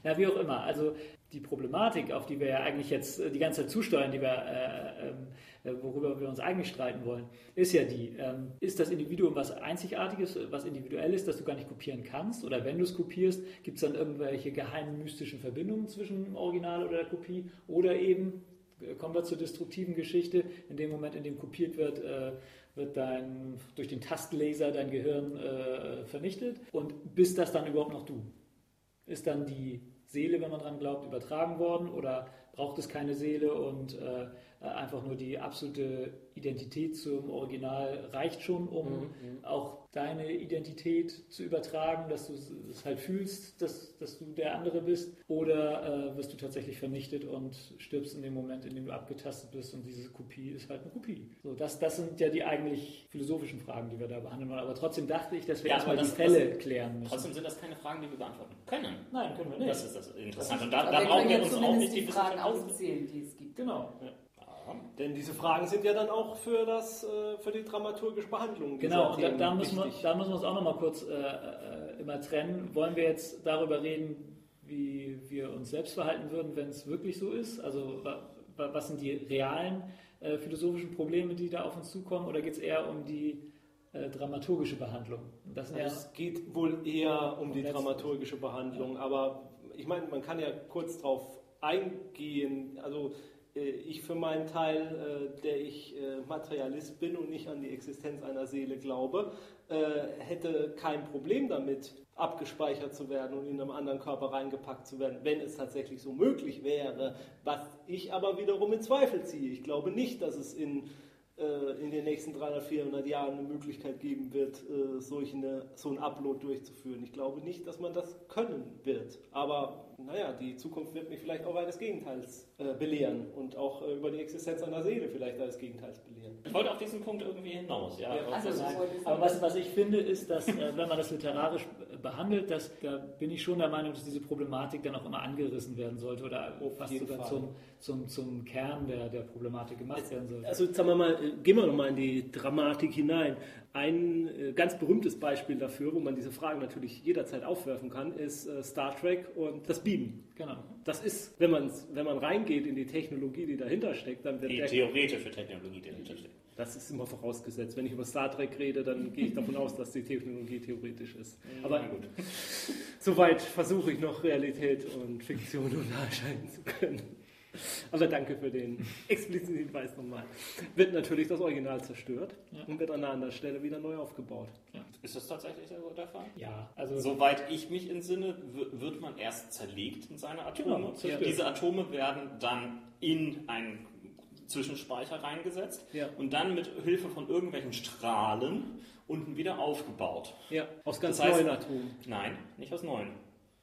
Na, wie auch immer. Also die Problematik, auf die wir ja eigentlich jetzt äh, die ganze Zeit zusteuern, die wir, äh, ähm, äh, worüber wir uns eigentlich streiten wollen, ist ja die, ähm, ist das Individuum was Einzigartiges, was Individuelles, das du gar nicht kopieren kannst? Oder wenn du es kopierst, gibt es dann irgendwelche geheimen mystischen Verbindungen zwischen dem Original oder der Kopie? Oder eben, äh, kommen wir zur destruktiven Geschichte, in dem Moment, in dem kopiert wird, äh, wird dein, durch den Tastlaser dein Gehirn äh, vernichtet und bist das dann überhaupt noch du? Ist dann die Seele, wenn man dran glaubt, übertragen worden oder braucht es keine Seele und äh, einfach nur die absolute Identität zum Original reicht schon, um mhm, mhm. auch deine Identität zu übertragen, dass du es halt fühlst, dass, dass du der andere bist? Oder äh, wirst du tatsächlich vernichtet und stirbst in dem Moment, in dem du abgetastet bist und diese Kopie ist halt eine Kopie? So, das, das sind ja die eigentlich philosophischen Fragen, die wir da behandeln wollen. Aber trotzdem dachte ich, dass wir ja, erstmal die Fälle das, klären müssen. Trotzdem sind das keine Fragen, die wir beantworten können. Nein, können wir nicht. Das ist das Interessante. Und da, da brauchen wir uns auch nicht die Fragen aufzählen, die es gibt. Genau. Ja. Denn diese Fragen sind ja dann auch für, das, äh, für die dramaturgische Behandlung. Genau, und da, da, müssen wir, da müssen wir uns auch nochmal kurz äh, äh, immer trennen. Wollen wir jetzt darüber reden, wie wir uns selbst verhalten würden, wenn es wirklich so ist? Also was sind die realen äh, philosophischen Probleme, die da auf uns zukommen? Oder geht es eher um die äh, dramaturgische Behandlung? Das ja es geht wohl eher um die dramaturgische Behandlung, ja. aber ich meine, man kann ja kurz darauf eingehen. Also ich für meinen Teil, äh, der ich äh, Materialist bin und nicht an die Existenz einer Seele glaube, hätte kein Problem damit, abgespeichert zu werden und in einem anderen Körper reingepackt zu werden, wenn es tatsächlich so möglich wäre, was ich aber wiederum in Zweifel ziehe. Ich glaube nicht, dass es in in den nächsten 300, 400 Jahren eine Möglichkeit geben wird, solch eine, so ein Upload durchzuführen. Ich glaube nicht, dass man das können wird. Aber naja, die Zukunft wird mich vielleicht auch eines Gegenteils äh, belehren und auch äh, über die Existenz einer Seele vielleicht eines Gegenteils belehren. Ich wollte auf diesen Punkt irgendwie hinaus. Ja, ja also, aber was, was ich finde, ist, dass äh, wenn man das literarisch behandelt, dass, da bin ich schon der Meinung, dass diese Problematik dann auch immer angerissen werden sollte oder fast sogar zum, zum, zum Kern der, der Problematik gemacht werden sollte. Also sagen wir mal, gehen wir nochmal in die Dramatik hinein. Ein äh, ganz berühmtes Beispiel dafür, wo man diese Fragen natürlich jederzeit aufwerfen kann, ist äh, Star Trek und das Beamen. Genau. Das ist, wenn man, wenn man reingeht in die Technologie, die dahinter steckt, dann wird die theoretische Technologie, die dahinter steckt. Das ist immer vorausgesetzt. Wenn ich über Star Trek rede, dann [laughs] gehe ich davon aus, dass die Technologie theoretisch ist. Aber gut. [laughs] Soweit versuche ich noch Realität und Fiktion unterscheiden zu können. Aber danke für den [laughs] expliziten Hinweis nochmal. Wird natürlich das Original zerstört ja. und wird an einer anderen Stelle wieder neu aufgebaut. Ja. Ist das tatsächlich der Fall? Ja. Also Soweit ich mich entsinne, wird man erst zerlegt in seine Atome. Genau, Diese Atome werden dann in einen Zwischenspeicher reingesetzt ja. und dann mit Hilfe von irgendwelchen Strahlen unten wieder aufgebaut. Ja, aus ganz das heißt, neuen Atomen. Nein, nicht aus neuen.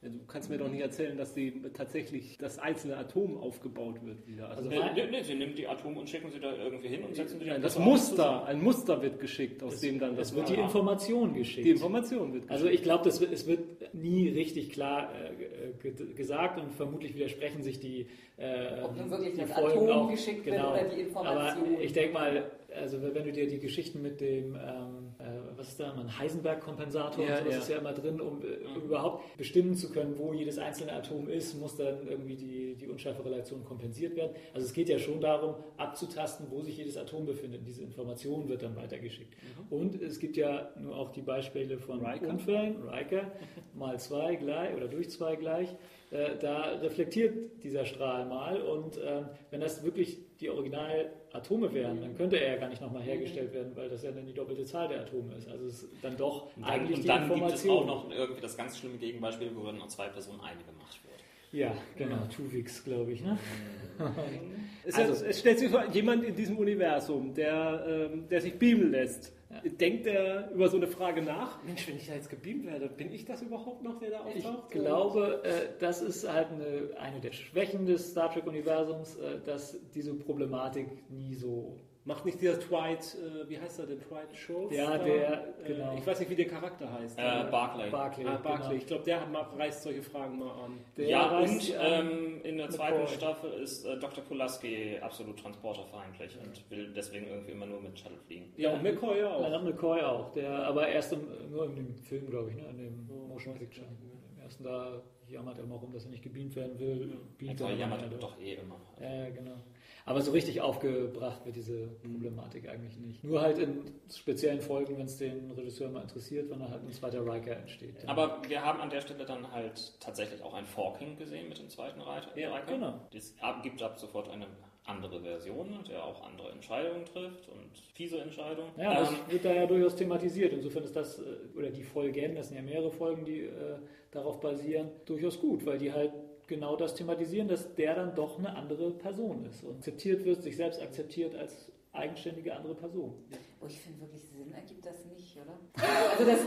Du kannst mir doch nicht erzählen, dass die tatsächlich das einzelne Atom aufgebaut wird wieder. Also, also nee, nee, sie nehmen die Atome und schicken sie da irgendwie hin und setzen sie dann. Das Muster, ein Muster wird geschickt, aus es, dem dann das. Es wird die Information geschickt. Die Information wird also geschickt. Also ich glaube, es wird nie richtig klar äh, gesagt und vermutlich widersprechen sich die. Äh, Ob nun wirklich das Atom auch, geschickt genau. wird oder die Information. Aber ich denke mal, also wenn du dir die Geschichten mit dem, ähm, äh, was ist da, ein Heisenberg-Kompensator, ja, das ja. ist ja immer drin, um, um, überhaupt bestimmen zu können, wo jedes einzelne Atom ist, muss dann irgendwie die, die unscharfe Relation kompensiert werden. Also es geht ja schon darum, abzutasten, wo sich jedes Atom befindet. Diese Information wird dann weitergeschickt. Mhm. Und es gibt ja nur auch die Beispiele von Riker. Unfällen, Riker, mal zwei gleich oder durch zwei gleich. Äh, da reflektiert dieser Strahl mal und äh, wenn das wirklich die Originalatome wären, dann könnte er ja gar nicht nochmal hergestellt werden, weil das ja dann die doppelte Zahl der Atome ist. Also es ist dann doch und dann, eigentlich und die dann Information. gibt es auch noch irgendwie das ganz schlimme Gegenbeispiel, wo dann noch zwei Personen eine gemacht wird. Ja, genau, ja. Tuvix, glaube ich. Ne? [laughs] es, also, es, stellt sich vor, jemand in diesem Universum, der, ähm, der sich beamen lässt, ja. denkt er über so eine Frage nach? Mensch, wenn ich da jetzt gebeamt werde, bin ich das überhaupt noch, der da auftaucht? Ich glaube, äh, das ist halt eine, eine der Schwächen des Star Trek-Universums, äh, dass diese Problematik nie so Macht nicht dieser Dwight, äh, wie heißt er denn, Dwight Schultz? Ja, der, Äh, genau. ich weiß nicht, wie der Charakter heißt. Äh, Barclay. Barclay. ah, Barclay. genau. Ich glaube, der hat mal, reißt solche Fragen mal an. Der ja, und an. ähm, in der zweiten McCoy. Staffel ist äh, Dr. Pulaski absolut transporterfeindlich und will deswegen irgendwie immer nur mit Shuttle fliegen. Ja, und McCoy auch. Leonard McCoy auch, der aber erst im, nur in dem Film, glaube ich, ne? in dem Oh, Motion Picture. Im ersten da jammert er mal rum, dass er nicht gebeamt werden will. Beamt McCoy er jammert doch eh immer. Ja, genau. Aber so richtig aufgebracht wird diese Problematik eigentlich nicht. Nur halt in speziellen Folgen, wenn es den Regisseur mal interessiert, wenn da halt ein zweiter Riker entsteht. Dann- Aber wir haben an der Stelle dann halt tatsächlich auch ein Forking gesehen mit dem zweiten Reiter. Ja, Riker. genau. Es ab- gibt ab sofort eine andere Version, der auch andere Entscheidungen trifft und fiese Entscheidungen. Ja, das Ähm, wird da ja durchaus thematisiert. Insofern ist das, äh, oder die Folgen, das sind ja mehrere Folgen, die äh, darauf basieren, durchaus gut, weil die halt genau das thematisieren, dass der dann doch eine andere Person ist und akzeptiert wird, sich selbst akzeptiert als eigenständige andere Person. Oh, ich finde wirklich Sinn ergibt das nicht, oder? Also, das,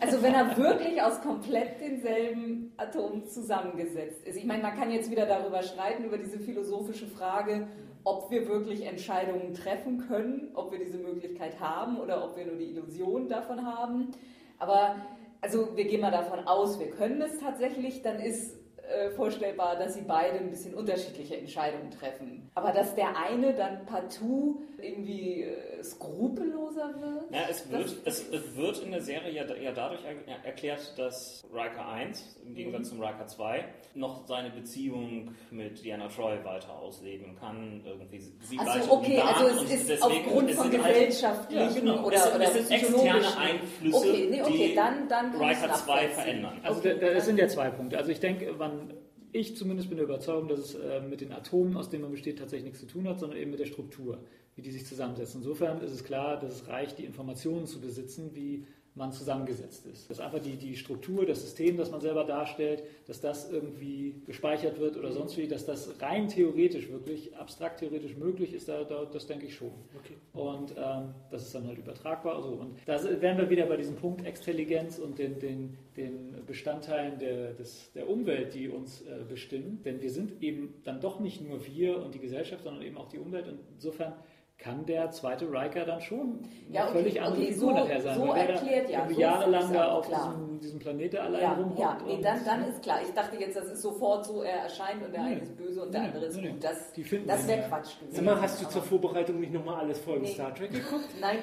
also wenn er wirklich aus komplett denselben Atomen zusammengesetzt ist. Ich meine, man kann jetzt wieder darüber streiten, über diese philosophische Frage, ob wir wirklich Entscheidungen treffen können, ob wir diese Möglichkeit haben oder ob wir nur die Illusion davon haben. Aber also wir gehen mal davon aus, wir können es tatsächlich, dann ist äh, vorstellbar, dass sie beide ein bisschen unterschiedliche Entscheidungen treffen. Aber dass der eine dann partout irgendwie äh, skrupelloser wird. Ja, es wird, Das- es, es wird in der Serie ja, ja dadurch er, erklärt, dass Riker 1 im Gegensatz zum Riker 2 noch seine Beziehung mit Diana Troy weiter ausleben kann. Irgendwie sie Also okay, also es ist aufgrund von halt- gesellschaftlichen Ja, genau. oder, es, sind- oder es sind externe psychologischen- Einflüsse, Okay, nee, okay, die dann, dann Riker 2 nachvollziehen. verändern. Also Okay, da, da, dann- es sind ja zwei Punkte. Also ich denke, wann ich zumindest bin der Überzeugung, dass es äh, mit den Atomen, aus denen man besteht, tatsächlich nichts zu tun hat, sondern eben mit der Struktur, wie die sich zusammensetzen. Insofern ist es klar, dass es reicht, die Informationen zu besitzen, wie man zusammengesetzt ist. Dass einfach die, die Struktur, das System, das man selber darstellt, dass das irgendwie gespeichert wird oder sonst wie, dass das rein theoretisch wirklich, abstrakt theoretisch möglich ist, da, da, das denke ich schon. Okay. Und ähm, das ist dann halt übertragbar. Also, und da wären wir wieder bei diesem Punkt Extelligenz und den, den, den Bestandteilen der, des, der Umwelt, die uns äh, bestimmen. Denn wir sind eben dann doch nicht nur wir und die Gesellschaft, sondern eben auch die Umwelt. Und insofern kann der zweite Riker dann schon Ja, okay, völlig andere okay, Figur so- nachher sein. so weil erklärt, ja, so jahrelang da auf klar. diesem, diesem Planeten allein Ja, rumhockt. ja, nee, und- dann, dann ist klar. Ich dachte jetzt, das ist sofort so, er erscheint und der Nee. eine ist böse und der Nee, andere ist gut. Das, Die finden das wäre. Quatsch gewesen. Sag mal, hast du zur Vorbereitung nicht nochmal alles Folgen Nee. Star Trek geguckt? [laughs] Nein,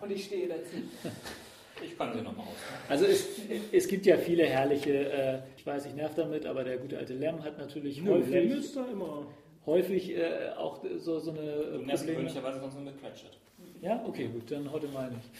und ich stehe dazu. Ich kann sie nochmal aus. Also es, es gibt ja viele herrliche, äh, ich weiß, ich nerv damit, aber der gute alte Lem hat natürlich Nö, häufig, Lem ist da immer. Häufig äh, auch so, so eine Du nervst Probleme. gewöhnlicherweise sonst nur mit Cratchit. Ja, okay, gut, dann heute mal nicht.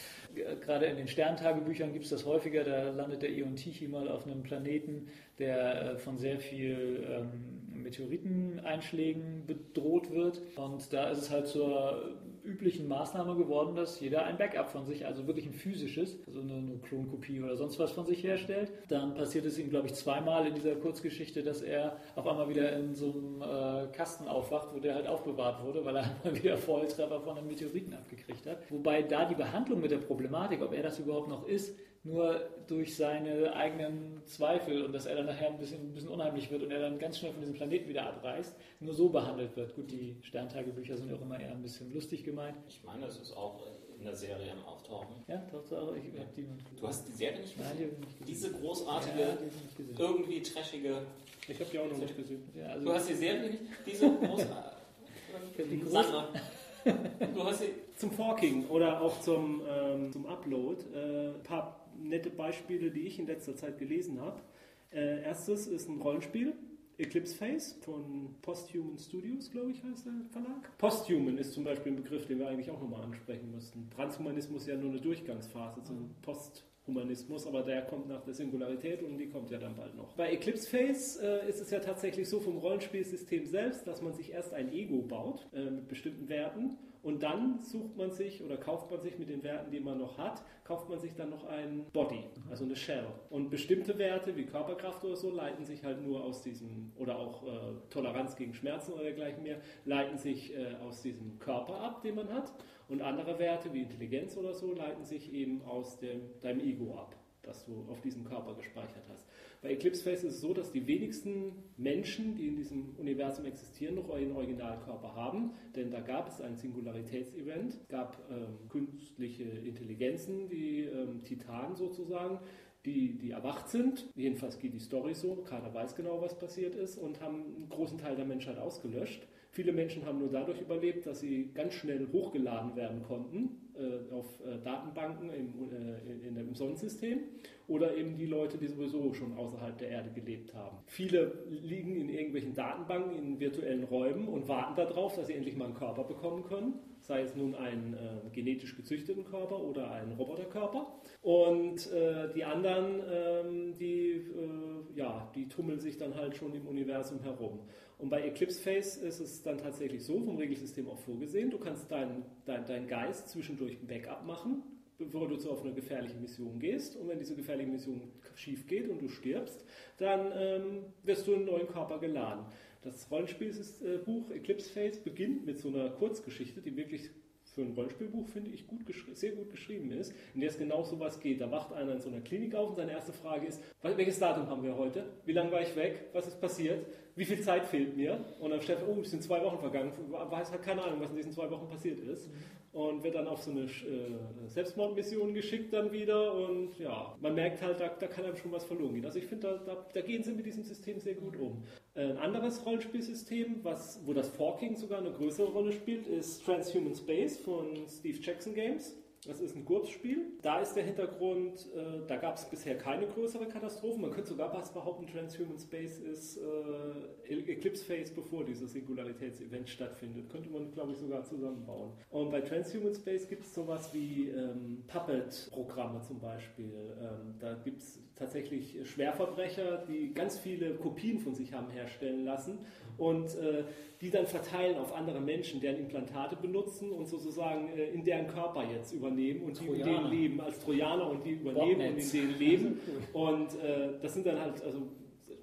Gerade in den Sterntagebüchern gibt es das häufiger, da landet der Ion Tichy mal auf einem Planeten, der äh, von sehr viel ähm, Meteoriteneinschlägen bedroht wird. Und da ist es halt zur üblichen Maßnahme geworden, dass jeder ein Backup von sich, also wirklich ein physisches, also eine, eine Klonkopie oder sonst was von sich herstellt. Dann passiert es ihm, glaube ich, zweimal in dieser Kurzgeschichte, dass er auf einmal wieder in so einem äh, Kasten aufwacht, wo der halt aufbewahrt wurde, weil er [laughs] einmal wieder Volltreffer von einem Meteoriten abgekriegt hat. Wobei da die Behandlung mit der Problematik, ob er das überhaupt noch ist, nur durch seine eigenen Zweifel und dass er dann nachher ein bisschen, ein bisschen unheimlich wird und er dann ganz schnell von diesem Planeten wieder abreißt, nur so behandelt wird. Gut, die Sterntagebücher sind ja auch immer eher ein bisschen lustig gemeint. Ich meine, das ist auch in der Serie am Auftauchen. Ja, doch, doch, ich habe die nicht Du hast die Serie nicht Nein, gesehen? die habe ich nicht gesehen. Diese ja, großartige, die nicht gesehen. irgendwie trashige. Ich habe die auch noch nicht gesehen. Ja, also, Du hast die Serie nicht? Diese [laughs] großartige. Die groß- Sandra. Du hast sie. Zum Forking oder auch zum, ähm, zum Upload. Äh, paar nette Beispiele, die ich in letzter Zeit gelesen habe. Äh, erstes ist ein Rollenspiel. Eclipse Face von Posthuman Studios, glaube ich, heißt der Verlag. Posthuman ist zum Beispiel ein Begriff, den wir eigentlich auch nochmal ansprechen müssten. Transhumanismus ist ja nur eine Durchgangsphase zum Posthumanismus, aber der kommt nach der Singularität und die kommt ja dann bald noch. Bei Eclipse Face äh, ist es ja tatsächlich so vom Rollenspielsystem selbst, dass man sich erst ein Ego baut äh, mit bestimmten Werten und dann sucht man sich oder kauft man sich mit den Werten, die man noch hat, kauft man sich dann noch ein Body, also eine Shell. Und bestimmte Werte wie Körperkraft oder so leiten sich halt nur aus diesem, oder auch äh, Toleranz gegen Schmerzen oder dergleichen mehr, leiten sich äh, aus diesem Körper ab, den man hat. Und andere Werte wie Intelligenz oder so leiten sich eben aus dem, deinem Ego ab. das du auf diesem Körper gespeichert hast. Bei Eclipse Face ist es so, dass die wenigsten Menschen, die in diesem Universum existieren, noch einen Originalkörper haben, denn da gab es ein Singularitätsevent, gab ähm, künstliche Intelligenzen, die ähm, Titanen sozusagen, die, die erwacht sind. Jedenfalls geht die Story so, keiner weiß genau, was passiert ist und haben einen großen Teil der Menschheit ausgelöscht. Viele Menschen haben nur dadurch überlebt, dass sie ganz schnell hochgeladen werden konnten äh, auf äh, Datenbanken im, äh, in, im Sonnensystem oder eben die Leute, die sowieso schon außerhalb der Erde gelebt haben. Viele liegen in irgendwelchen Datenbanken, in virtuellen Räumen und warten darauf, dass sie endlich mal einen Körper bekommen können, sei es nun einen äh, genetisch gezüchteten Körper oder einen Roboterkörper. Und äh, die anderen, ähm, die, äh, ja, die tummeln sich dann halt schon im Universum herum. Und bei Eclipse Face ist es dann tatsächlich so, vom Regelsystem auch vorgesehen, du kannst deinen dein, dein Geist zwischendurch ein Backup machen, bevor du auf eine gefährliche Mission gehst. Und wenn diese gefährliche Mission schief geht und du stirbst, dann ähm, wirst du in einen neuen Körper geladen. Das Rollenspielbuch Eclipse Face beginnt mit so einer Kurzgeschichte, die wirklich für ein Rollenspielbuch, finde ich, gut sehr gut geschrieben ist, in der es genau so was geht. Da wacht einer in so einer Klinik auf und seine erste Frage ist, welches Datum haben wir heute? Wie lange war ich weg? Was ist passiert? Wie viel Zeit fehlt mir? Und dann stellt er, oh, es sind zwei Wochen vergangen. Weiß hat keine Ahnung, was in diesen zwei Wochen passiert ist. Und wird dann auf so eine äh, Selbstmordmission geschickt dann wieder. Und ja, man merkt halt, da, da kann einem schon was verloren gehen. Also ich finde, da, da, da, gehen sie mit diesem System sehr gut um. Ein anderes Rollenspielsystem, was, wo das Forking sogar eine größere Rolle spielt, ist Transhuman Space von Steve Jackson Games. Das ist ein Kurzspiel. Da ist der Hintergrund, äh, da gab es bisher keine größere Katastrophen. Man könnte sogar was behaupten, Transhuman Space ist äh, Eclipse Phase, bevor dieses Singularitätsevent stattfindet. Könnte man, glaube ich, sogar zusammenbauen. Und bei Transhuman Space gibt es sowas wie ähm, Puppet-Programme zum Beispiel. Ähm, da gibt es tatsächlich Schwerverbrecher, die ganz viele Kopien von sich haben herstellen lassen und äh, die dann verteilen auf andere Menschen, deren Implantate benutzen und sozusagen äh, in deren Körper jetzt übernehmen und die in denen leben, als Trojaner und die übernehmen Botnetz. und in denen leben. [laughs] Und äh, das sind dann halt, also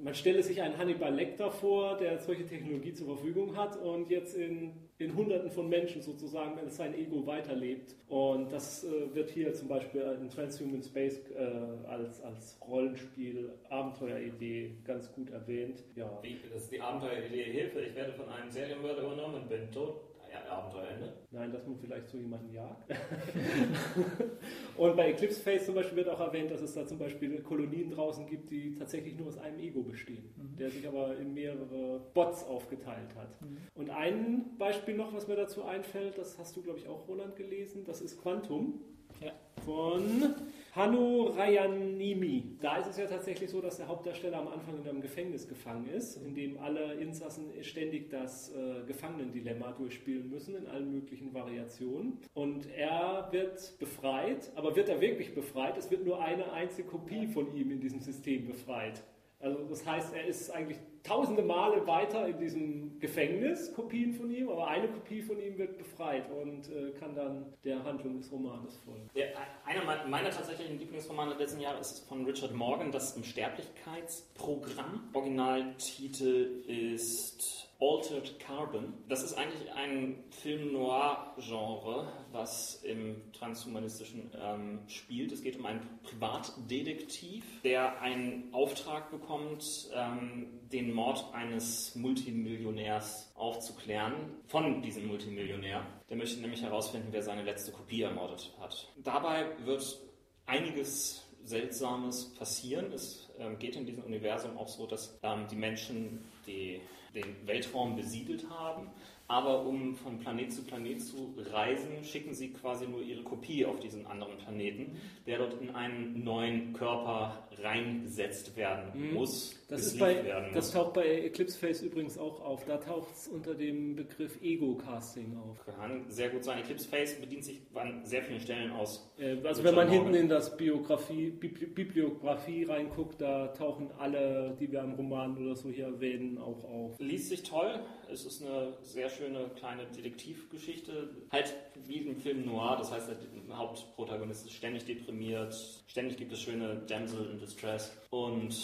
man stelle sich einen Hannibal Lecter vor, der solche Technologie zur Verfügung hat und jetzt in, in Hunderten von Menschen sozusagen sein Ego weiterlebt. Und das äh, wird hier zum Beispiel in Transhuman Space äh, als, als Rollenspiel, Abenteueridee ganz gut erwähnt. Ja. Wie, das ist die Abenteueridee Hilfe, ich werde von einem Serienmörder übernommen, bin tot Abenteuerende. Nein, dass man vielleicht so jemanden jagt. [laughs] und bei Eclipse Face zum Beispiel wird auch erwähnt, dass es da zum Beispiel Kolonien draußen gibt, die tatsächlich nur aus einem Ego bestehen, mhm. der sich aber in mehrere Bots aufgeteilt hat. Mhm. Und ein Beispiel noch, was mir dazu einfällt, das hast du, glaube ich, auch Roland gelesen, das ist Quantum. Ja. Von Hanno Rayanimi. Da ist es ja tatsächlich so, dass der Hauptdarsteller am Anfang in einem Gefängnis gefangen ist, in dem alle Insassen ständig das äh, Gefangenendilemma durchspielen müssen in allen möglichen Variationen. Und er wird befreit, aber wird er wirklich befreit? Es wird nur eine einzige Kopie von ihm in diesem System befreit. Also das heißt, er ist eigentlich tausende Male weiter in diesem Gefängnis, Kopien von ihm, aber eine Kopie von ihm wird befreit und äh, kann dann der Handlung des Romanes folgen. Ja, einer meiner tatsächlichen Lieblingsromane der letzten Jahre ist von Richard Morgan, das Unsterblichkeitsprogramm. Originaltitel ist Altered Carbon. Das ist eigentlich ein Film-Noir-Genre, was im transhumanistischen ähm, spielt. Es geht um einen Privatdetektiv, der einen Auftrag bekommt, ähm, den Mord eines Multimillionärs aufzuklären, von diesem Multimillionär. Der möchte nämlich herausfinden, wer seine letzte Kopie ermordet hat. Dabei wird einiges Seltsames passieren. Es ähm, geht in diesem Universum auch so, dass ähm, die Menschen die den Weltraum besiedelt haben. Aber um von Planet zu Planet zu reisen, schicken sie quasi nur ihre Kopie auf diesen anderen Planeten, der dort in einen neuen Körper reingesetzt werden mhm. muss. Das, ist bei, das taucht bei Eclipse Face übrigens auch auf. Da taucht es unter dem Begriff Ego-Casting auf. Kann sehr gut sein. Eclipse Face bedient sich an sehr vielen Stellen aus. Äh, also wenn man hinten in das Biografie, Bibliografie reinguckt, da tauchen alle, die wir im Roman oder so hier erwähnen, auch auf. Liest sich toll. Es ist eine sehr schöne kleine Detektivgeschichte. Halt wie im Film Noir, das heißt, der Hauptprotagonist ist ständig deprimiert, ständig gibt es schöne Damsel in Distress und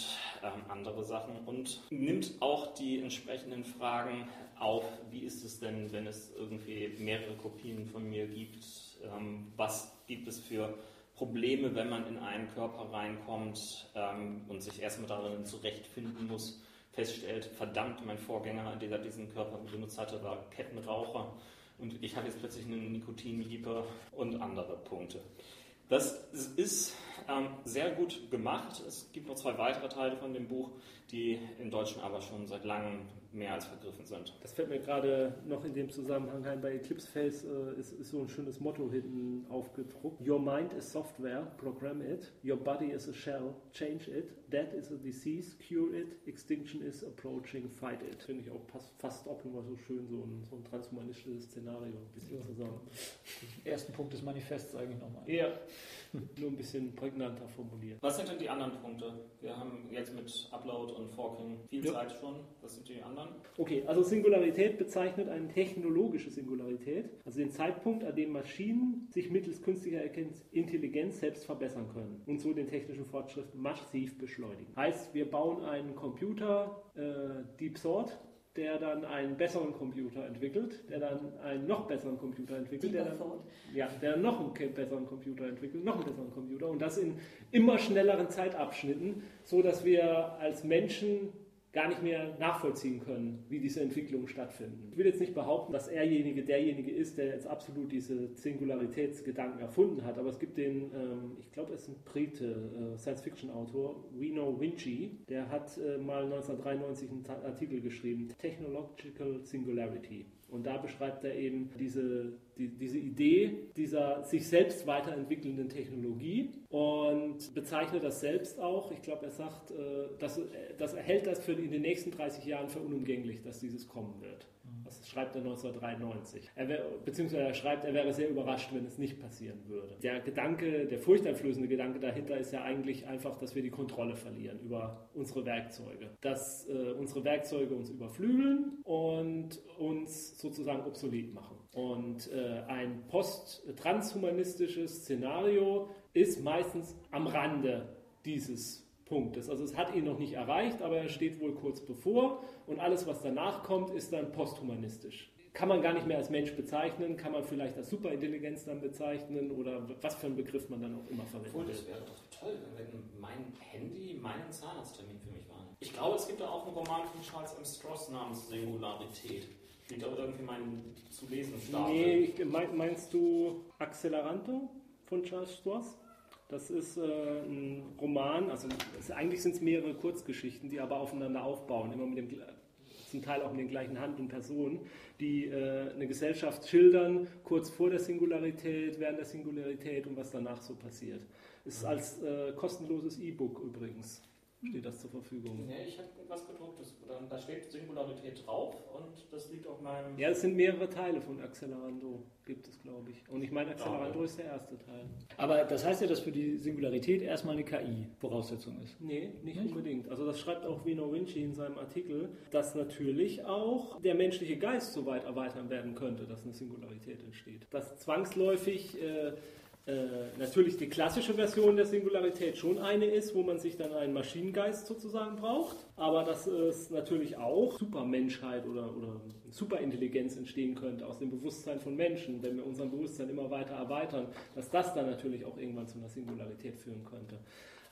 ähm, andere Sachen und nimmt auch die entsprechenden Fragen auf, wie ist es denn, wenn es irgendwie mehrere Kopien von mir gibt, ähm, was gibt es für Probleme, wenn man in einen Körper reinkommt ähm, und sich erstmal darin zurechtfinden muss, feststellt, verdammt, mein Vorgänger, der diesen Körper benutzt hatte, war Kettenraucher und ich habe jetzt plötzlich einen Nikotinlieber und andere Punkte. Das ist ähm, sehr gut gemacht. Es gibt noch zwei weitere Teile von dem Buch, die im Deutschen aber schon seit langem mehr als vergriffen sind. Das fällt mir gerade noch in dem Zusammenhang ein. Bei Eclipse Face äh, ist, ist, so ein schönes Motto hinten aufgedruckt. Your mind is software, program it. Your body is a shell, change it. Death is a disease, cure it. Extinction is approaching, fight it. Finde ich auch fast auch immer so schön, so ein, so ein transhumanistisches Szenario ein bisschen ja. zusammen. Den ersten Punkt des Manifests eigentlich nochmal. Ja, nur ein bisschen prägnanter formuliert. Was sind denn die anderen Punkte? Wir haben jetzt mit Upload und Forking viel ja. Zeit schon. Was sind die anderen? Okay, also Singularität bezeichnet eine technologische Singularität, also den Zeitpunkt, an dem Maschinen sich mittels künstlicher Intelligenz selbst verbessern können und so den technischen Fortschritt massiv beschleunigen. Heißt, wir bauen einen Computer, äh, Deep Sort, der dann einen besseren Computer entwickelt, der dann einen noch besseren Computer entwickelt, der dann, ja, der noch einen besseren Computer entwickelt, noch einen besseren Computer und das in immer schnelleren Zeitabschnitten, so dass wir als Menschen gar nicht mehr nachvollziehen können, wie diese Entwicklungen stattfinden. Ich will jetzt nicht behaupten, dass erjenige derjenige ist, der jetzt absolut diese Singularitätsgedanken erfunden hat, aber es gibt den, ähm, ich glaube, es ist ein Brite, äh, Science-Fiction-Autor, Reno Vinci, der hat äh, mal 1993 einen Artikel geschrieben, Technological Singularity. Und da beschreibt er eben diese, die, diese Idee dieser sich selbst weiterentwickelnden Technologie und bezeichnet das selbst auch. Ich glaube, er sagt, äh, dass, dass er hält das für in den nächsten 30 Jahren für unumgänglich, dass dieses kommen wird. Das schreibt er 1993. Er wär, beziehungsweise er schreibt, er wäre sehr überrascht, wenn es nicht passieren würde. Der Gedanke, der furchteinflößende Gedanke dahinter ist ja eigentlich einfach, dass wir die Kontrolle verlieren über unsere Werkzeuge. Dass äh, unsere Werkzeuge uns überflügeln und uns sozusagen obsolet machen. Und äh, ein post-transhumanistisches Szenario ist meistens am Rande dieses Punktes. Also es hat ihn noch nicht erreicht, aber er steht wohl kurz bevor und alles, was danach kommt, ist dann posthumanistisch. Kann man gar nicht mehr als Mensch bezeichnen, kann man vielleicht als Superintelligenz dann bezeichnen oder was für einen Begriff man dann auch immer verwendet. Obwohl, das wäre doch toll, wenn mein Handy meinen Zahnarzttermin für mich war. Ich glaube, es gibt da auch einen Roman von Charles M. Stross namens Singularität. Liegt da irgendwie mein zu lesen Stapel. Nee, meinst du Acceleranto von Charles Stross? Das ist äh, ein Roman, also es, eigentlich sind es mehrere Kurzgeschichten, die aber aufeinander aufbauen, immer mit dem zum Teil auch mit den gleichen Hand und Personen, die äh, eine Gesellschaft schildern, kurz vor der Singularität, während der Singularität und was danach so passiert. Ist als äh, kostenloses E-Book übrigens steht das zur Verfügung. Ja, ich habe was gedrucktes. Da steht Singularität drauf und das liegt auf meinem. Ja, es sind mehrere Teile von Accelerando, gibt es, glaube ich. Und ich meine, Accelerando ja. ist der erste Teil. Aber das heißt ja, dass für die Singularität erstmal eine KI-Voraussetzung ist. Nee, nicht, nicht, unbedingt. Also das schreibt auch Vino Vinci in seinem Artikel, dass natürlich auch der menschliche Geist so weit erweitern werden könnte, dass eine Singularität entsteht. Dass zwangsläufig. Äh, äh, natürlich die klassische Version der Singularität schon eine ist, wo man sich dann einen Maschinengeist sozusagen braucht, aber dass es natürlich auch Supermenschheit oder, oder Superintelligenz entstehen könnte aus dem Bewusstsein von Menschen, wenn wir unser Bewusstsein immer weiter erweitern, dass das dann natürlich auch irgendwann zu einer Singularität führen könnte.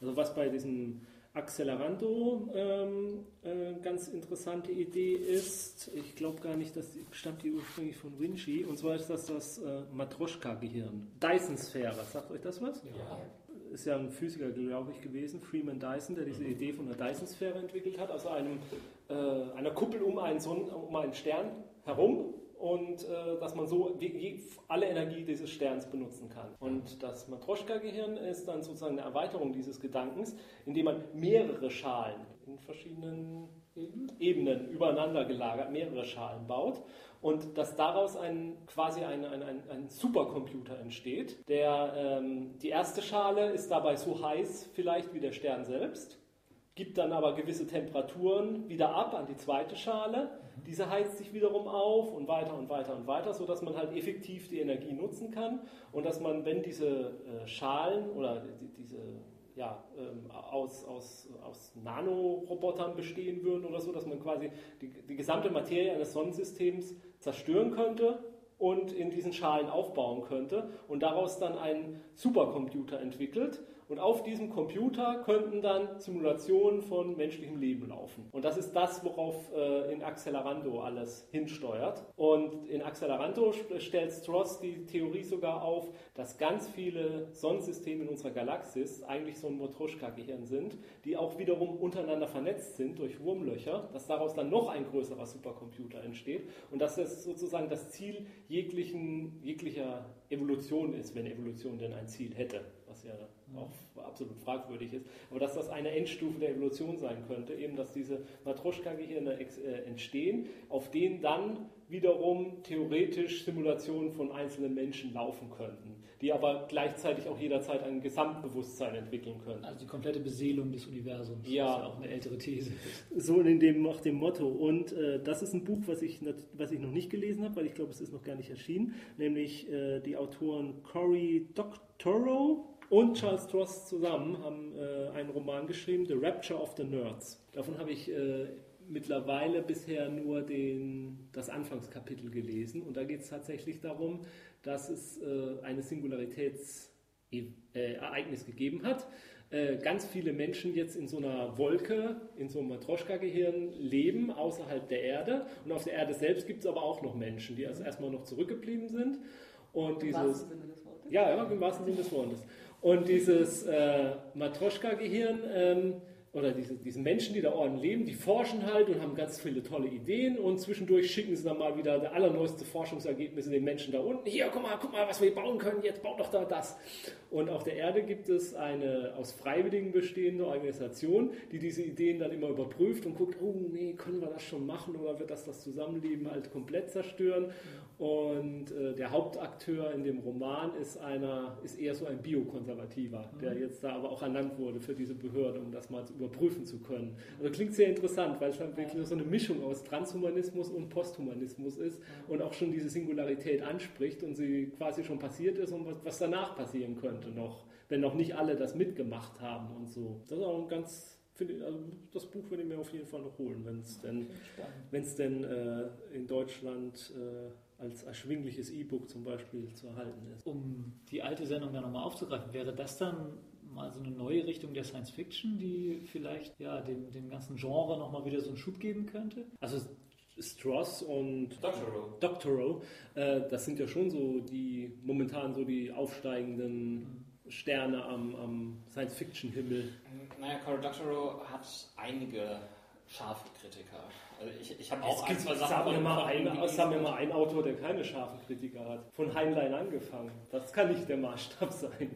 Also was bei diesen Accelerando ähm, äh, ganz interessante Idee ist, ich glaube gar nicht, dass die stammt die ursprünglich von Vinci, und zwar ist das das äh, Matroschka-Gehirn. Dyson-Sphäre, sagt euch das was? Ja. Ist ja ein Physiker, glaube ich, gewesen, Freeman Dyson, der diese Idee von der Dyson-Sphäre entwickelt hat, also einem, äh, einer Kuppel um einen, Sonnen, um einen Stern herum und äh, dass man so alle Energie dieses Sterns benutzen kann. Und das Matroschka-Gehirn ist dann sozusagen eine Erweiterung dieses Gedankens, indem man mehrere Schalen in verschiedenen Ebenen übereinander gelagert, mehrere Schalen baut und dass daraus ein, quasi ein, ein, ein, ein Supercomputer entsteht. Der, ähm, die erste Schale ist dabei so heiß vielleicht wie der Stern selbst, gibt dann aber gewisse Temperaturen wieder ab an die zweite Schale diese heizt sich wiederum auf und weiter und weiter und weiter, sodass man halt effektiv die Energie nutzen kann und dass man, wenn diese äh, Schalen oder die, diese ja, ähm, aus, aus, aus Nanorobotern bestehen würden oder so, dass man quasi die, die gesamte Materie eines Sonnensystems zerstören könnte und in diesen Schalen aufbauen könnte und daraus dann einen Supercomputer entwickelt und auf diesem Computer könnten dann Simulationen von menschlichem Leben laufen. Und das ist das, worauf äh, in Accelerando alles hinsteuert. Und in Accelerando stellt Stross die Theorie sogar auf, dass ganz viele Sonnensysteme in unserer Galaxis eigentlich so ein Motroschka-Gehirn sind, die auch wiederum untereinander vernetzt sind durch Wurmlöcher, dass daraus dann noch ein größerer Supercomputer entsteht und dass das sozusagen das Ziel jeglichen, jeglicher Evolution ist, wenn Evolution denn ein Ziel hätte, was ja auch absolut fragwürdig ist, aber dass das eine Endstufe der Evolution sein könnte, eben dass diese Matroschka-Gehirne äh, entstehen, auf denen dann wiederum theoretisch Simulationen von einzelnen Menschen laufen könnten, die aber gleichzeitig auch jederzeit ein Gesamtbewusstsein entwickeln können. Also die komplette Beseelung des Universums. Ja. Das ist ja auch eine ältere These. So in dem, nach dem Motto. Und äh, das ist ein Buch, was ich, was ich noch nicht gelesen habe, weil ich glaube, es ist noch gar nicht erschienen, nämlich äh, die Autoren Cory Doctorow und Charles Stross zusammen haben äh, einen Roman geschrieben, The Rapture of the Nerds. Davon habe ich äh, mittlerweile bisher nur den, das Anfangskapitel gelesen. Und da geht es tatsächlich darum, dass es äh, eine Singularitätsereignis äh, gegeben hat. Äh, ganz viele Menschen jetzt in so einer Wolke, in so einem Matroschka-Gehirn leben, außerhalb der Erde. Und auf der Erde selbst gibt es aber auch noch Menschen, die also erstmal noch zurückgeblieben sind. Und Im dieses, wahrsten Sinne des Wortes? Ja, ja, im wahrsten Sinne des Wortes. Und dieses äh, Matroschka-Gehirn ähm, oder diese, diese Menschen, die da ordentlich leben, die forschen halt und haben ganz viele tolle Ideen und zwischendurch schicken sie dann mal wieder der allerneueste Forschungsergebnisse den Menschen da unten. Hier, guck mal, guck mal, was wir bauen können, jetzt baut doch da das. Und auf der Erde gibt es eine aus Freiwilligen bestehende Organisation, die diese Ideen dann immer überprüft und guckt, oh nee, können wir das schon machen oder wird das das Zusammenleben halt komplett zerstören? Und äh, der Hauptakteur in dem Roman ist einer, ist eher so ein Biokonservativer, der jetzt da aber auch ernannt wurde für diese Behörde, um das mal überprüfen zu können. Also klingt sehr interessant, weil es dann wirklich so eine Mischung aus Transhumanismus und Posthumanismus ist und auch schon diese Singularität anspricht und sie quasi schon passiert ist und was, was danach passieren könnte noch, wenn noch nicht alle das mitgemacht haben und so. Das ist auch ein ganz Finde, also das Buch würde ich mir auf jeden Fall noch holen, wenn es denn, wenn's denn äh, in Deutschland äh, als erschwingliches E-Book zum Beispiel zu erhalten ist. Um die alte Sendung dann nochmal aufzugreifen, wäre das dann mal so eine neue Richtung der Science Fiction, die vielleicht ja, dem, dem ganzen Genre nochmal wieder so einen Schub geben könnte? Also Stross und Doctorow. Doctorow, äh, das sind ja schon so die momentan so die aufsteigenden Sterne am, am Science-Fiction-Himmel. Naja, Cory Doctorow hat einige scharfe Kritiker. Also ich, ich habe auch ein, gibt- zwei Sachen Sag mir, von- mal ein, gelesen. sag mir mal einen Autor, der keine scharfen Kritiker hat. Von Heinlein angefangen. Das kann nicht der Maßstab [laughs] sein.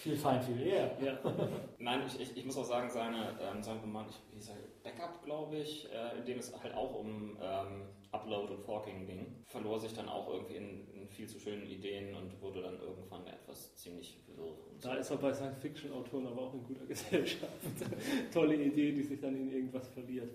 Viel fein, viel eher. Ja. Nein, ich, ich, ich muss auch sagen, seine, ähm, sein Roman, ich, wie hieß er, Backup, glaube ich, äh, in dem es halt auch um ähm, Upload und Forking ging, verlor sich dann auch irgendwie in, in viel zu schönen Ideen und wurde dann irgendwann etwas ziemlich wirr. Und so. Da ist er bei Science-Fiction-Autoren aber auch in guter [laughs] Gesellschaft. Tolle Idee, die sich dann in irgendwas verliert.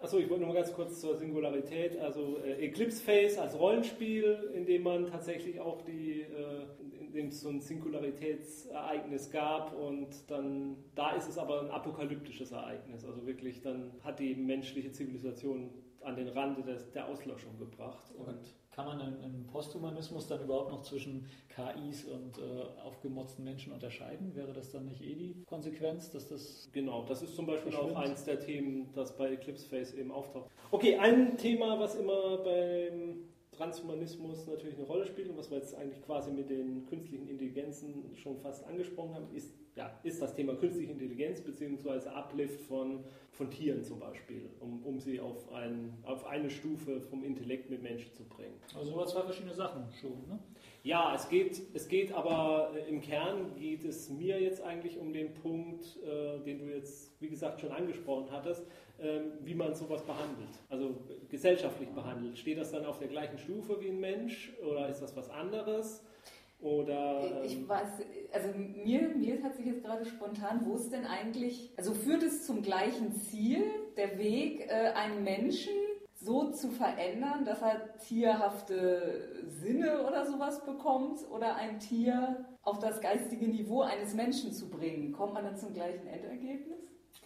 Achso, ich wollte noch mal ganz kurz zur Singularität. Also äh, Eclipse Phase als Rollenspiel, in dem man tatsächlich auch die, äh, in dem es so ein Singularitätsereignis gab und dann, da ist es aber ein apokalyptisches Ereignis. Also wirklich, dann hat die menschliche Zivilisation an den Rand des, der Auslöschung gebracht. Und Kann man im, im Posthumanismus dann überhaupt noch zwischen KIs und äh, aufgemotzten Menschen unterscheiden? Wäre das dann nicht eh die Konsequenz, dass das Genau, das ist zum Beispiel auch eins der Themen, das bei Eclipse Phase eben auftaucht. Okay, ein Thema, was immer beim Transhumanismus natürlich eine Rolle spielt und was wir jetzt eigentlich quasi mit den künstlichen Intelligenzen schon fast angesprochen haben, ist, ja, ist das Thema künstliche Intelligenz bzw. Uplift von, von Tieren zum Beispiel, um, um sie auf, ein, auf eine Stufe vom Intellekt mit Menschen zu bringen. also über zwei verschiedene Sachen schon, ne? Ja, es geht, es geht aber äh, im Kern geht es mir jetzt eigentlich um den Punkt, äh, den du jetzt, wie gesagt, schon angesprochen hattest, wie man sowas behandelt, also äh, gesellschaftlich behandelt. Steht das dann auf der gleichen Stufe wie ein Mensch oder ist das was anderes? Oder Ich ähm, weiß, also mir, mir hat sich jetzt gerade spontan, wo ist denn eigentlich, also führt es zum gleichen Ziel, der Weg, äh, einen Menschen so zu verändern, dass er tierhafte Sinne oder sowas bekommt oder ein Tier auf das geistige Niveau eines Menschen zu bringen? Kommt man dann zum gleichen Endergebnis?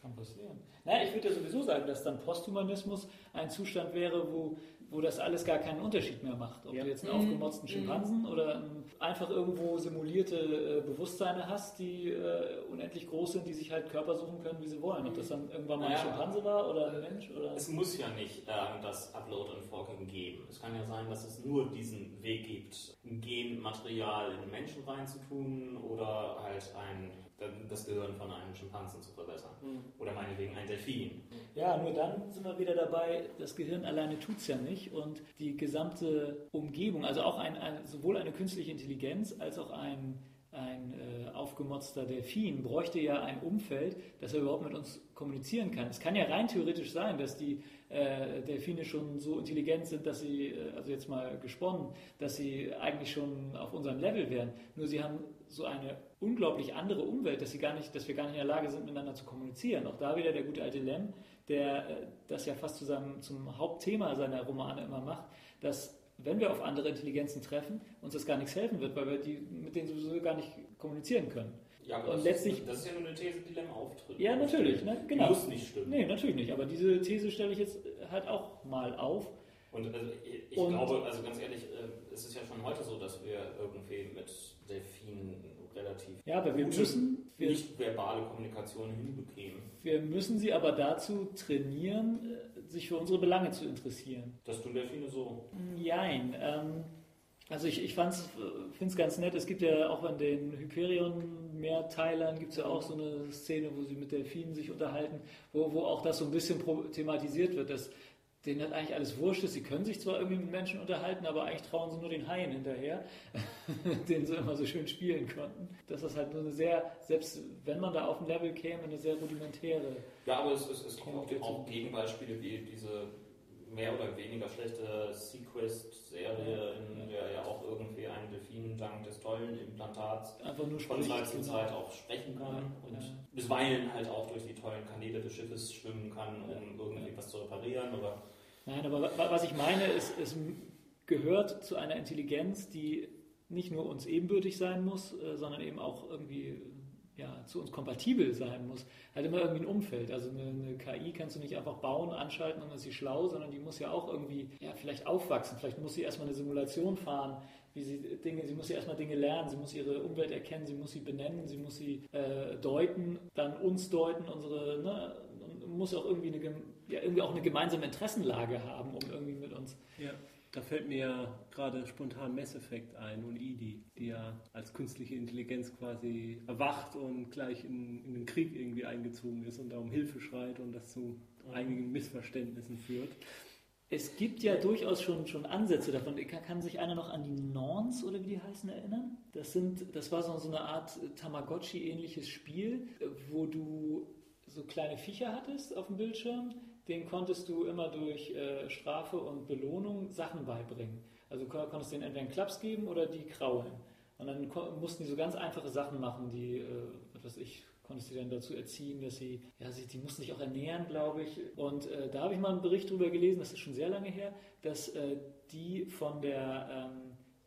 Kann passieren. Naja, ich würde ja sowieso sagen, dass dann Posthumanismus ein Zustand wäre, wo wo das alles gar keinen Unterschied mehr macht. Ob Ja. du jetzt einen Mhm. aufgemotzten Mhm. Schimpansen oder ein, einfach irgendwo simulierte äh, Bewusstseine hast, die äh, unendlich groß sind, die sich halt Körper suchen können, wie sie wollen. Ob das dann irgendwann mal ein. Schimpanse war oder ein Mensch oder. Es muss ja nicht ähm, das Upload und Forking geben. Es kann ja sein, dass es nur diesen Weg gibt, ein Genmaterial in Menschen reinzutun oder halt ein, das Gehirn von einem Schimpansen zu verbessern. Oder meinetwegen ein Delfin. Ja, nur dann sind wir wieder dabei, das Gehirn alleine tut es ja nicht und die gesamte Umgebung, also auch ein, ein, sowohl eine künstliche Intelligenz als auch ein, ein äh, aufgemotzter Delfin bräuchte ja ein Umfeld, dass er überhaupt mit uns kommunizieren kann. Es kann ja rein theoretisch sein, dass die äh, Delfine schon so intelligent sind, dass sie, äh, also jetzt mal gesponnen, dass sie eigentlich schon auf unserem Level wären. Nur sie haben so eine unglaublich andere Umwelt, dass, sie gar nicht, dass wir gar nicht in der Lage sind, miteinander zu kommunizieren. Auch da wieder der gute alte Lem, der äh, das ja fast zu seinem, zum Hauptthema seiner Romane immer macht, dass wenn wir auf andere Intelligenzen treffen, uns das gar nichts helfen wird, weil wir die, mit denen sowieso gar nicht kommunizieren können. Ja, Und das, letztlich- ist, das ist ja nur eine These, die Lem auftritt. Ja, natürlich, ne? genau. Muss nicht stimmen. Nee, natürlich nicht. Aber diese These stelle ich jetzt halt auch mal auf. Und also ich, Und- glaube, also ganz ehrlich, äh, es ist ja schon heute so, dass wir irgendwie mit Delfinen relativ Ja, aber wir müssen, wir, nicht verbale Kommunikation hinbekämen. wir müssen sie aber dazu trainieren, äh, sich für unsere Belange zu interessieren. Das tun Delfine so. Jein. Ähm, also ich, ich finde es ganz nett. Es gibt ja auch an den Hyperion-Mehrteilern gibt es ja auch so eine Szene, wo sie mit Delfinen sich unterhalten, wo, wo auch das so ein bisschen thematisiert wird, dass denen halt eigentlich alles wurscht ist. Sie können sich zwar irgendwie mit Menschen unterhalten, aber eigentlich trauen sie nur den Haien hinterher, [laughs] den sie immer so schön spielen konnten. Das ist halt nur eine sehr, selbst wenn man da auf ein Level käme, eine sehr rudimentäre. Ja, aber es, es, es auch, Kommunikation. auch Gegenbeispiele wie diese mehr oder weniger schlechte Sequest-Serie, in der ja auch irgendwie ein Delfin dank des tollen Implantats Einfach nur von Zeit zu genau. Zeit auch sprechen kann Ja, und ja. bisweilen halt auch durch die tollen Kanäle des Schiffes schwimmen kann, um irgendwie was zu reparieren. Aber Nein, aber wa- was ich meine, ist, es gehört zu einer Intelligenz, die nicht nur uns ebenbürtig sein muss, äh, sondern eben auch irgendwie ja, zu uns kompatibel sein muss. Halt immer irgendwie ein Umfeld. Also eine, eine KI kannst du nicht einfach bauen, anschalten und dann ist sie schlau, sondern die muss ja auch irgendwie ja, vielleicht aufwachsen. Vielleicht muss sie erstmal eine Simulation fahren, wie sie Dinge, sie muss ja erstmal Dinge lernen, sie muss ihre Umwelt erkennen, sie muss sie benennen, sie muss sie äh, deuten, dann uns deuten, unsere, ne, muss auch irgendwie eine, ja, irgendwie auch eine gemeinsame Interessenlage haben, um irgendwie mit uns. Ja, da fällt mir ja gerade spontan Mass Effect ein und Edie, die ja als künstliche Intelligenz quasi erwacht und gleich in, in den Krieg irgendwie eingezogen ist und da um Hilfe schreit und das zu einigen Missverständnissen führt. Es gibt ja durchaus schon, schon Ansätze davon. Kann, kann sich einer noch an die Norns oder wie die heißen erinnern? Das, sind, das war so, so eine Art Tamagotchi-ähnliches Spiel, wo du so kleine Viecher hattest auf dem Bildschirm, denen konntest du immer durch äh, Strafe und Belohnung Sachen beibringen. Also du kon- konntest denen entweder einen Klaps geben oder die kraulen. Und dann mussten die so ganz einfache Sachen machen, die, äh, was weiß ich, konntest du dann dazu erziehen, dass sie, ja, sie, die mussten sich auch ernähren, glaube ich. Und äh, da habe ich mal einen Bericht drüber gelesen, das ist schon sehr lange her, dass äh, die von der,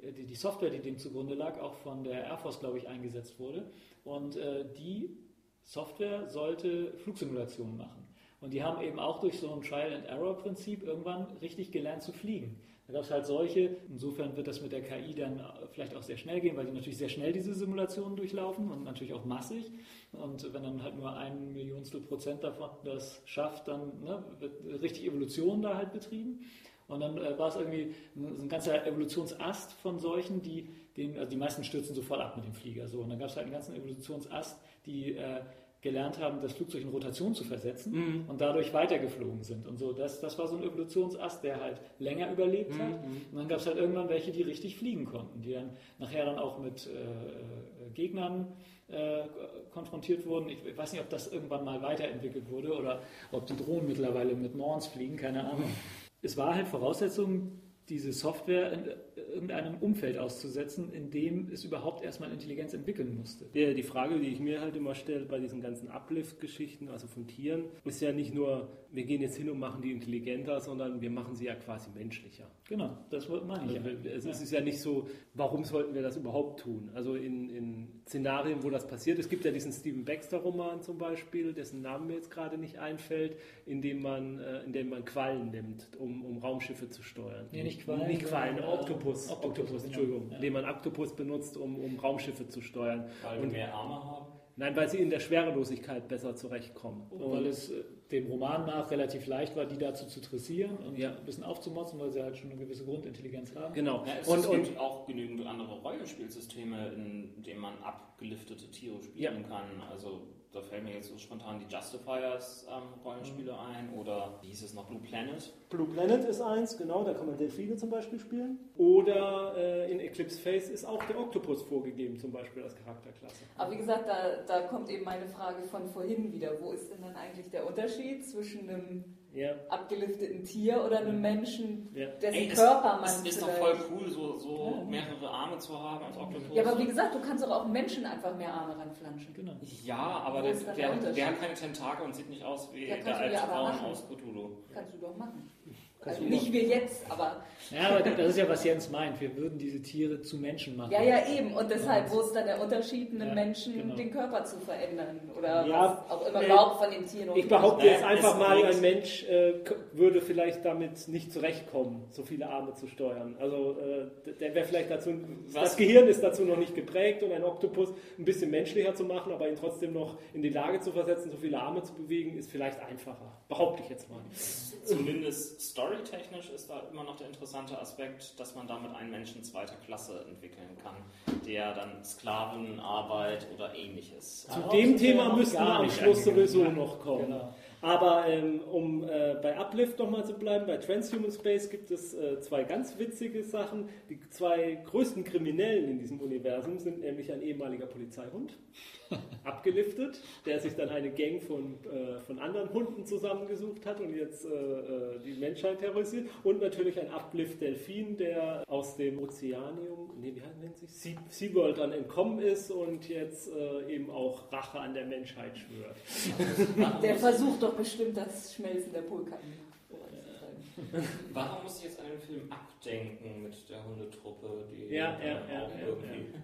ähm, die, die Software, die dem zugrunde lag, auch von der Air Force, glaube ich, eingesetzt wurde. Und äh, die Software sollte Flugsimulationen machen. Und die haben eben auch durch so ein Trial-and-Error-Prinzip irgendwann richtig gelernt zu fliegen. Da gab es halt solche, insofern wird das mit der KI dann vielleicht auch sehr schnell gehen, weil die natürlich sehr schnell diese Simulationen durchlaufen und natürlich auch massig. Und wenn dann halt nur ein Millionstel Prozent davon das schafft, dann ne, wird richtig Evolution da halt betrieben. Und dann äh, war es irgendwie so ein ganzer Evolutionsast von solchen, die, den, also die meisten stürzen sofort ab mit dem Flieger. So. Und dann gab es halt einen ganzen Evolutionsast, die äh, gelernt haben, das Flugzeug in Rotation zu versetzen und dadurch weitergeflogen sind. Und so, das, das war so ein Evolutionsast, der halt länger überlebt hat. Und dann gab es halt irgendwann welche, die richtig fliegen konnten, die dann nachher dann auch mit äh, äh, Gegnern äh, konfrontiert wurden. Ich weiß nicht, ob das irgendwann mal weiterentwickelt wurde oder ob die Drohnen mittlerweile mit Norns fliegen, keine Ahnung. Es war halt Voraussetzung diese Software in irgendeinem Umfeld auszusetzen, in dem es überhaupt erstmal Intelligenz entwickeln musste. Ja, die Frage, die ich mir halt immer stelle bei diesen ganzen Uplift-Geschichten, also von Tieren, ist ja nicht nur, wir gehen jetzt hin und machen die intelligenter, sondern wir machen sie ja quasi menschlicher. Genau, das meine ich. Also, ja. Es ist ja nicht so, warum sollten wir das überhaupt tun? Also in, in Szenarien, wo das passiert, es gibt ja diesen Stephen Baxter-Roman zum Beispiel, dessen Name mir jetzt gerade nicht einfällt, in dem man, äh, in dem man Quallen nimmt, um, um Raumschiffe zu steuern. Nee, nicht Quallen. Nicht Quallen, äh, Oktopus. Oktopus, Oktopus Entschuldigung. Ja. Indem man Oktopus benutzt, um, um Raumschiffe zu steuern. Weil und mehr Arme haben? Nein, weil sie in der Schwerelosigkeit besser zurechtkommen. Und weil es äh, dem Roman nach relativ leicht war, die dazu zu dressieren und ja. ein bisschen aufzumotzen, weil sie halt schon eine gewisse Grundintelligenz haben. Genau. Ja, es und, und gibt auch genügend andere Rollenspielsysteme, in denen man abgeliftete Tiere spielen ja. kann. Also da fällt mir jetzt so spontan die Justifiers ähm, Rollenspiele mhm. ein oder wie hieß es noch, Blue Planet? Blue Planet ist eins, genau, da kann man Delfine zum Beispiel spielen. Oder äh, in Eclipse Face ist auch der Oktopus vorgegeben, zum Beispiel als Charakterklasse. Aber wie gesagt, da, da kommt eben meine Frage von vorhin wieder. Wo ist denn dann eigentlich der Unterschied zwischen einem ja. abgelifteten Tier oder einem Menschen, ja. dessen Ey, Körper man. Es ist doch voll cool, so, so ja. mehrere Arme zu haben als Oktopus. Ja, aber wie gesagt, du kannst doch auch Menschen einfach mehr Arme ranflanschen. Genau. Ja, aber der, der, der, hat keine Tentakel und sieht nicht aus wie der alte Frauen aus Cthulhu. Kannst du doch machen. Also nicht wir jetzt, aber. Ja, aber das ist ja, was Jens meint. Wir würden diese Tiere zu Menschen machen. Ja, ja, eben. Und deshalb, wo ist dann der Unterschied, einem ja, Menschen genau. den Körper zu verändern? Oder ja, was auch immer äh, überhaupt von den Tieren. Ich behaupte jetzt einfach mal, ein Mensch äh, würde vielleicht damit nicht zurechtkommen, so viele Arme zu steuern. Also, äh, der wäre vielleicht dazu. Was? Das Gehirn ist dazu noch nicht geprägt und ein Oktopus ein bisschen menschlicher zu machen, aber ihn trotzdem noch in die Lage zu versetzen, so viele Arme zu bewegen, ist vielleicht einfacher. Behaupte ich jetzt mal. Zumindest Story storytechnisch ist da immer noch der interessante Aspekt, dass man damit einen Menschen zweiter Klasse entwickeln kann, der dann Sklavenarbeit oder ähnliches. Zu dem Thema müssten wir am Schluss sowieso noch kommen. Genau. Aber ähm, um äh, bei Uplift nochmal zu bleiben, bei Transhuman Space gibt es äh, zwei ganz witzige Sachen. Die zwei größten Kriminellen in diesem Universum sind nämlich ein ehemaliger Polizeihund [laughs] abgeliftet, der sich dann eine Gang von, äh, von anderen Hunden zusammengesucht hat und jetzt äh, äh die Menschheit terrorisiert. Und natürlich ein Uplift-Delfin, der aus dem Ozeanium, nee, wie nennt sich sea, SeaWorld dann entkommen ist und jetzt äh, eben auch Rache an der Menschheit schwört. Der versucht doch bestimmt das Schmelzen der Polkappen. [laughs] Warum muss ich jetzt an den Film abdenken mit der Hundetruppe? Die ja, ja, ja, ja,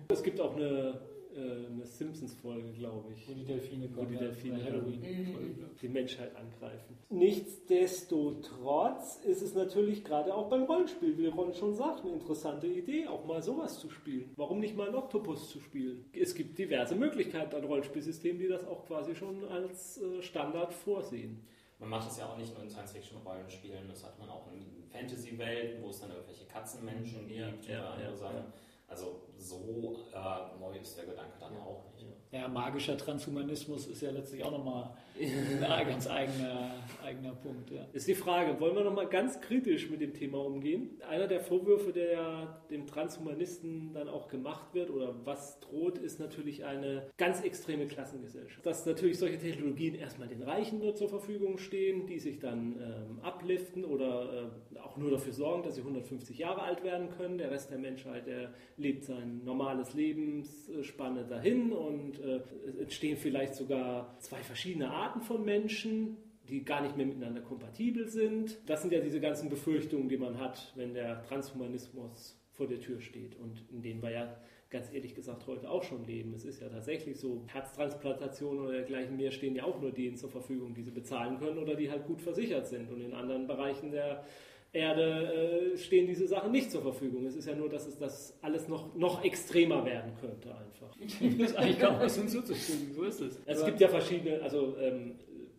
Es gibt auch eine äh, eine Simpsons-Folge, glaube ich. Wo die Delfine kommen. Wo die Delfine Halloween mhm. die Menschheit angreifen. Nichtsdestotrotz ist es natürlich gerade auch beim Rollenspiel, wie Ron schon sagt, eine interessante Idee, auch mal sowas zu spielen. Warum nicht mal einen Oktopus zu spielen? Es gibt diverse Möglichkeiten an Rollenspielsystemen, die das auch quasi schon als äh, Standard vorsehen. Man macht das ja auch nicht nur in Science-Fiction-Rollenspielen, das hat man auch in Fantasy-Welten, wo es dann irgendwelche Katzenmenschen gibt ja, oder andere ja, Sachen. Ja. Also so äh, neu ist der Gedanke dann ja. auch nicht. Ja, magischer Transhumanismus ist ja letztlich auch nochmal ein [laughs] ganz eigener, eigener Punkt. Ja. Ist die Frage, wollen wir nochmal ganz kritisch mit dem Thema umgehen? Einer der Vorwürfe, der ja dem Transhumanisten dann auch gemacht wird oder was droht, ist natürlich eine ganz extreme Klassengesellschaft. Dass natürlich solche Technologien erstmal den Reichen nur zur Verfügung stehen, die sich dann ähm, abliften oder äh, auch nur dafür sorgen, dass sie 150 Jahre alt werden können. Der Rest der Menschheit, der lebt sein normales Lebensspanne dahin und äh, es entstehen vielleicht sogar zwei verschiedene Arten von Menschen, die gar nicht mehr miteinander kompatibel sind. Das sind ja diese ganzen Befürchtungen, die man hat, wenn der Transhumanismus vor der Tür steht und in denen wir ja ganz ehrlich gesagt heute auch schon leben. Es ist ja tatsächlich so, Herztransplantationen oder dergleichen mehr stehen ja auch nur denen zur Verfügung, die sie bezahlen können oder die halt gut versichert sind. Und in anderen Bereichen der Erde äh, stehen diese Sachen nicht zur Verfügung. Es ist ja nur, dass es das alles noch, noch extremer werden könnte einfach. [laughs] das ist eigentlich kaum was hinzuzufügen, so ist es. Es gibt ja verschiedene, also ähm,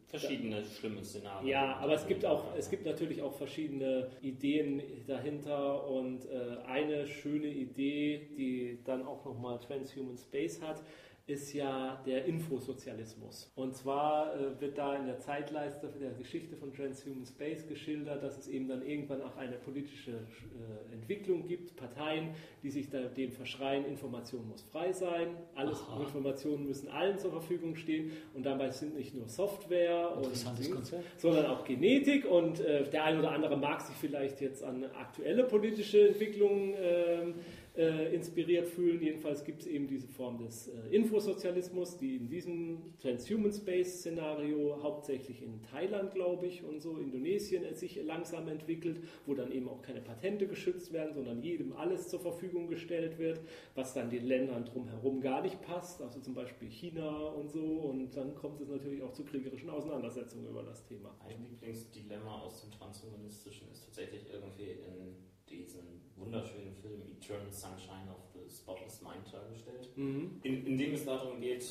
verschiedene schlimme Szenarien. Ja, aber es gibt auch, es gibt natürlich auch verschiedene Ideen dahinter und äh, eine schöne Idee, die dann auch nochmal Transhuman Space hat, ist ja der Infosozialismus. Und zwar äh, wird da in der Zeitleiste der Geschichte von Transhuman Space geschildert, dass es eben dann irgendwann auch eine politische äh, Entwicklung gibt, Parteien, die sich da dem verschreien, Information muss frei sein, alles Aha. Informationen müssen allen zur Verfügung stehen und dabei sind nicht nur Software und Dings, sondern auch Genetik und äh, der ein oder andere mag sich vielleicht jetzt an aktuelle politische Entwicklungen ähm, äh, inspiriert fühlen. Jedenfalls gibt es eben diese Form des äh, Infosozialismus, die in diesem Transhuman Space Szenario hauptsächlich in Thailand, glaube ich, und so Indonesien es sich langsam entwickelt, wo dann eben auch keine Patente geschützt werden, sondern jedem alles zur Verfügung gestellt wird, was dann den Ländern drumherum gar nicht passt, also zum Beispiel China und so. Und dann kommt es natürlich auch zu kriegerischen Auseinandersetzungen über das Thema. Mein Lieblingsdilemma aus dem Transhumanistischen ist tatsächlich irgendwie in diesem wunderschönen Film Eternal Sunshine of the Spotless Mind dargestellt, Mhm. in, in dem es darum geht,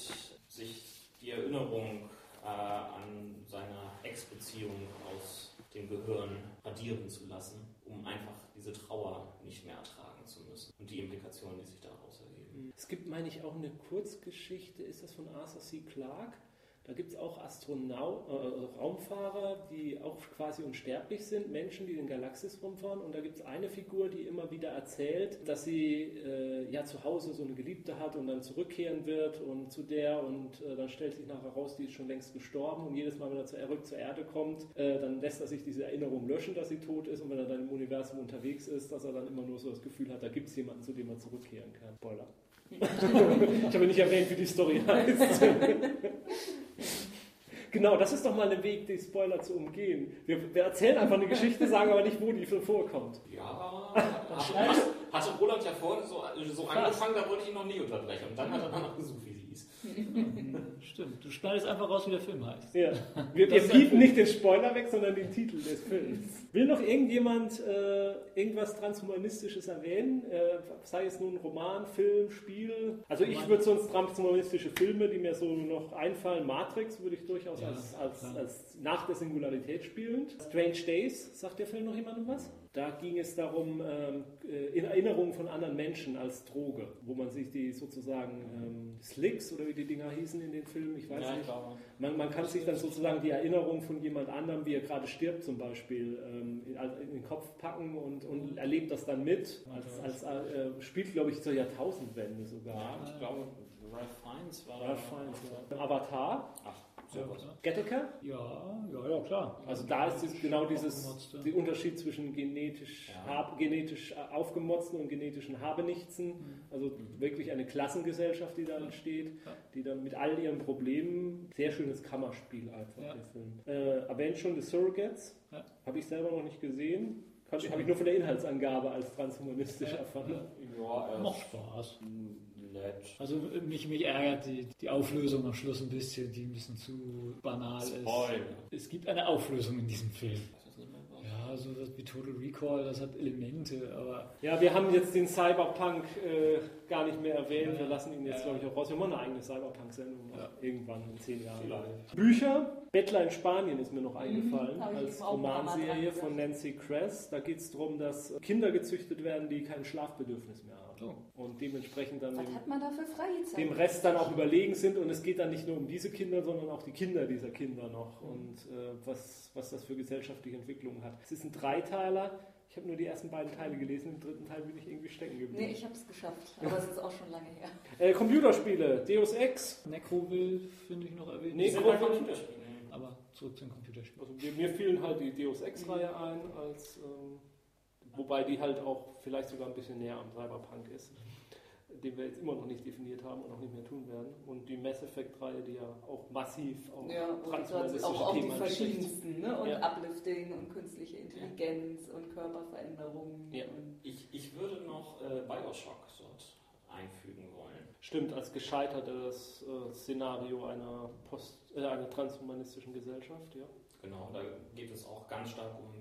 sich die Erinnerung äh, an seine Ex-Beziehung aus dem Gehirn radieren zu lassen, um einfach diese Trauer nicht mehr ertragen zu müssen und die Implikationen, die sich daraus ergeben. Es gibt, meine ich, auch eine Kurzgeschichte, ist das von Arthur C. Clarke? Da gibt es auch Astronau äh, Raumfahrer, die auch quasi unsterblich sind, Menschen, die in den Galaxis rumfahren. Und da gibt es eine Figur, die immer wieder erzählt, dass sie äh, ja zu Hause so eine Geliebte hat und dann zurückkehren wird und zu der und äh, dann stellt sich nachher raus, die ist schon längst gestorben und jedes Mal, wenn er zurück zur Erde kommt, äh, dann lässt er sich diese Erinnerung löschen, dass sie tot ist und wenn er dann im Universum unterwegs ist, dass er dann immer nur so das Gefühl hat, da gibt es jemanden, zu dem er zurückkehren kann. Spoiler. [laughs] ich habe nicht erwähnt, wie die Story heißt. [laughs] Genau, das ist doch mal ein Weg, die Spoiler zu umgehen. Wir, wir erzählen einfach eine Geschichte, sagen aber nicht, wo die so vorkommt. Ja, hatte, hatte Roland ja vorhin so, so angefangen, da wollte ich ihn noch nie unterbrechen. Und dann hat er danach gesucht, hieß. [laughs] Stimmt, du schneidest einfach raus, wie der Film heißt. Ja. [laughs] Wir, bieten nicht den Spoiler weg, sondern den Titel des Films. Will noch irgendjemand äh, irgendwas Transhumanistisches erwähnen? Äh, sei es nun Roman, Film, Spiel? Also ich würde sonst transhumanistische Filme, die mir so noch einfallen, Matrix würde ich durchaus Ja, als, als, als nach der Singularität spielend. Strange Days, sagt der Film noch jemandem was? Da ging es darum, ähm, äh, in Erinnerung von anderen Menschen als Droge, wo man sich die sozusagen ähm, Slicks oder wie die Dinger hießen in den Filmen, ich weiß nicht. glaube. Man, man kann sich dann sozusagen die Erinnerung von jemand anderem, wie er gerade stirbt zum Beispiel, ähm, in, in den Kopf packen und, und erlebt das dann mit. Als, als, äh, spielt, glaube ich, zur Jahrtausendwende sogar. Ja, ich glaube, Ralph Fiennes war Ralph Fiennes, ja. Avatar, Ach, Ja, sowas. Gattaca. ja, ja, ja, klar. Also da ist es genau dieses der Unterschied zwischen genetisch, Ja. hab, genetisch aufgemotzten und genetischen Habenichtsen. Also wirklich eine Klassengesellschaft, die da entsteht, Ja. die dann mit all ihren Problemen, sehr schönes Kammerspiel einfach, Ja. der Film. Äh, erwähnt schon The Surrogates, Ja. habe ich selber noch nicht gesehen. Habe ich nur von der Inhaltsangabe als transhumanistisch Ja. erfahren. Ja, Macht Spaß. Nett. Also mich, mich ärgert die, die Auflösung am Schluss ein bisschen, die ein bisschen zu banal ist. Spoiler. Es gibt eine Auflösung in diesem Film. Ja, so was wie Total Recall, das hat Elemente, aber Ja, wir haben jetzt den Cyberpunk äh, gar nicht mehr erwähnt. Ja. Wir lassen ihn jetzt, Ja. glaube ich, auch raus. Wir machen eine eigene Cyberpunk-Sendung Ja. irgendwann in zehn Jahren. Vielleicht. Bücher. Bettler in Spanien ist mir noch eingefallen hab ich als Romanserie von. Nancy Kress. Da geht es darum, dass Kinder gezüchtet werden, die kein Schlafbedürfnis mehr haben. Oh. Und dementsprechend dann dem, hat man da für Freizeit? dem Rest dann auch überlegen sind. Und es geht dann nicht nur um diese Kinder, sondern auch die Kinder dieser Kinder noch. Und äh, was, was das für gesellschaftliche Entwicklungen hat. Es ist ein Dreiteiler. Ich habe nur die ersten beiden Teile gelesen. Im dritten Teil bin ich irgendwie stecken geblieben. Nee, ich habe es geschafft, aber es ist auch schon lange her. [laughs] Äh, Computerspiele, Deus Ex. Necroville finde ich noch erwähnt. Computerspielen. aber zurück zum Computerspiel. Also mir, mir fielen halt die Deus Ex-Reihe ein, als, ähm, wobei die halt auch vielleicht sogar ein bisschen näher am Cyberpunk ist, den wir jetzt immer noch nicht definiert haben und auch nicht mehr tun werden. Und die Mass Effect-Reihe, die ja auch massiv auf Ja, transhumanistische auch, auch die Themen anspricht. verschiedensten, ne? Und Ja. Uplifting und künstliche Intelligenz und Körperveränderungen. Ja. Und Ich, ich würde noch äh, Bioshock dort einfügen wollen. Stimmt, als gescheitertes äh, Szenario einer, Post, äh, einer transhumanistischen Gesellschaft, ja. Genau, da geht es auch ganz stark um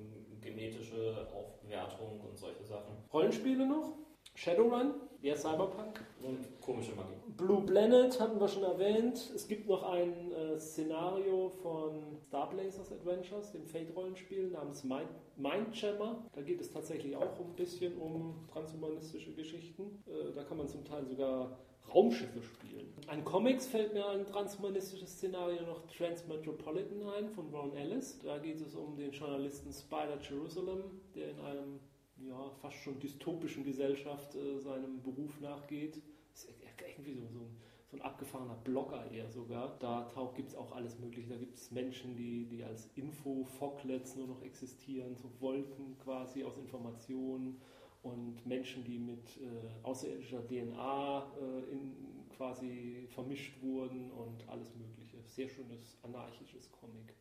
genetische Aufwertung und solche Sachen. Rollenspiele noch? Shadowrun, ja Cyberpunk. Und komische Magie. Blue Planet hatten wir schon erwähnt. Es gibt noch ein äh, Szenario von Starblazers Adventures, dem Fate-Rollenspiel namens Mind, Mindjammer. Da geht es tatsächlich auch ein bisschen um transhumanistische Geschichten. Äh, da kann man zum Teil sogar Raumschiffe spielen. An Comics fällt mir ein transhumanistisches Szenario noch Transmetropolitan ein von Ron Ellis. Da geht es um den Journalisten Spider Jerusalem, der in einem ja, fast schon dystopischen Gesellschaft äh, seinem Beruf nachgeht. Das ist irgendwie so, so, ein, so ein abgefahrener Blogger eher sogar. Da gibt es auch alles Mögliche. Da gibt es Menschen, die, die als Info-Foglets nur noch existieren, so Wolken quasi aus Informationen und Menschen, die mit äh, außerirdischer DNA äh, in, quasi vermischt wurden und alles Mögliche. Sehr schönes anarchisches Comic.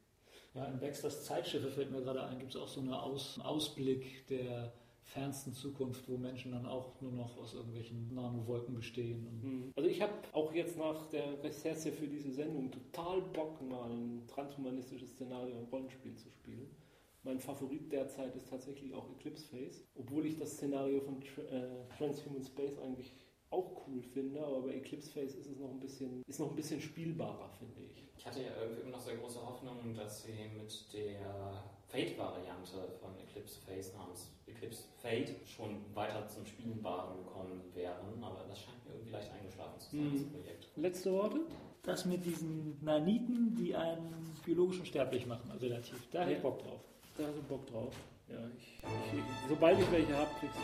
Ja, in Baxters Zeitschiffe fällt mir gerade ein, gibt es auch so einen Aus, Ausblick der fernsten Zukunft, wo Menschen dann auch nur noch aus irgendwelchen Nanowolken bestehen. Mhm. also ich habe auch jetzt nach der Recherche für diese Sendung total Bock, mal ein transhumanistisches Szenario im Rollenspiel zu spielen. Mein Favorit derzeit ist tatsächlich auch Eclipse Phase, obwohl ich das Szenario von äh, Transhuman Space eigentlich auch cool finde, aber bei Eclipse Phase ist es noch ein bisschen, ist noch ein bisschen spielbarer, finde ich. Ich hatte ja irgendwie immer noch sehr große Hoffnung, dass sie mit der Fate-Variante von Eclipse Phase namens Eclipse Fate schon weiter zum Spielbaren gekommen wären, aber das scheint mir irgendwie leicht eingeschlafen zu sein, mhm. das Projekt. Letzte Worte? Das mit diesen Naniten, die einen biologischen sterblich machen, also relativ. Da ja. hätte ich Bock drauf. Da hast du Bock drauf. Ja, ich, ich, sobald ich welche habe, kriegst du.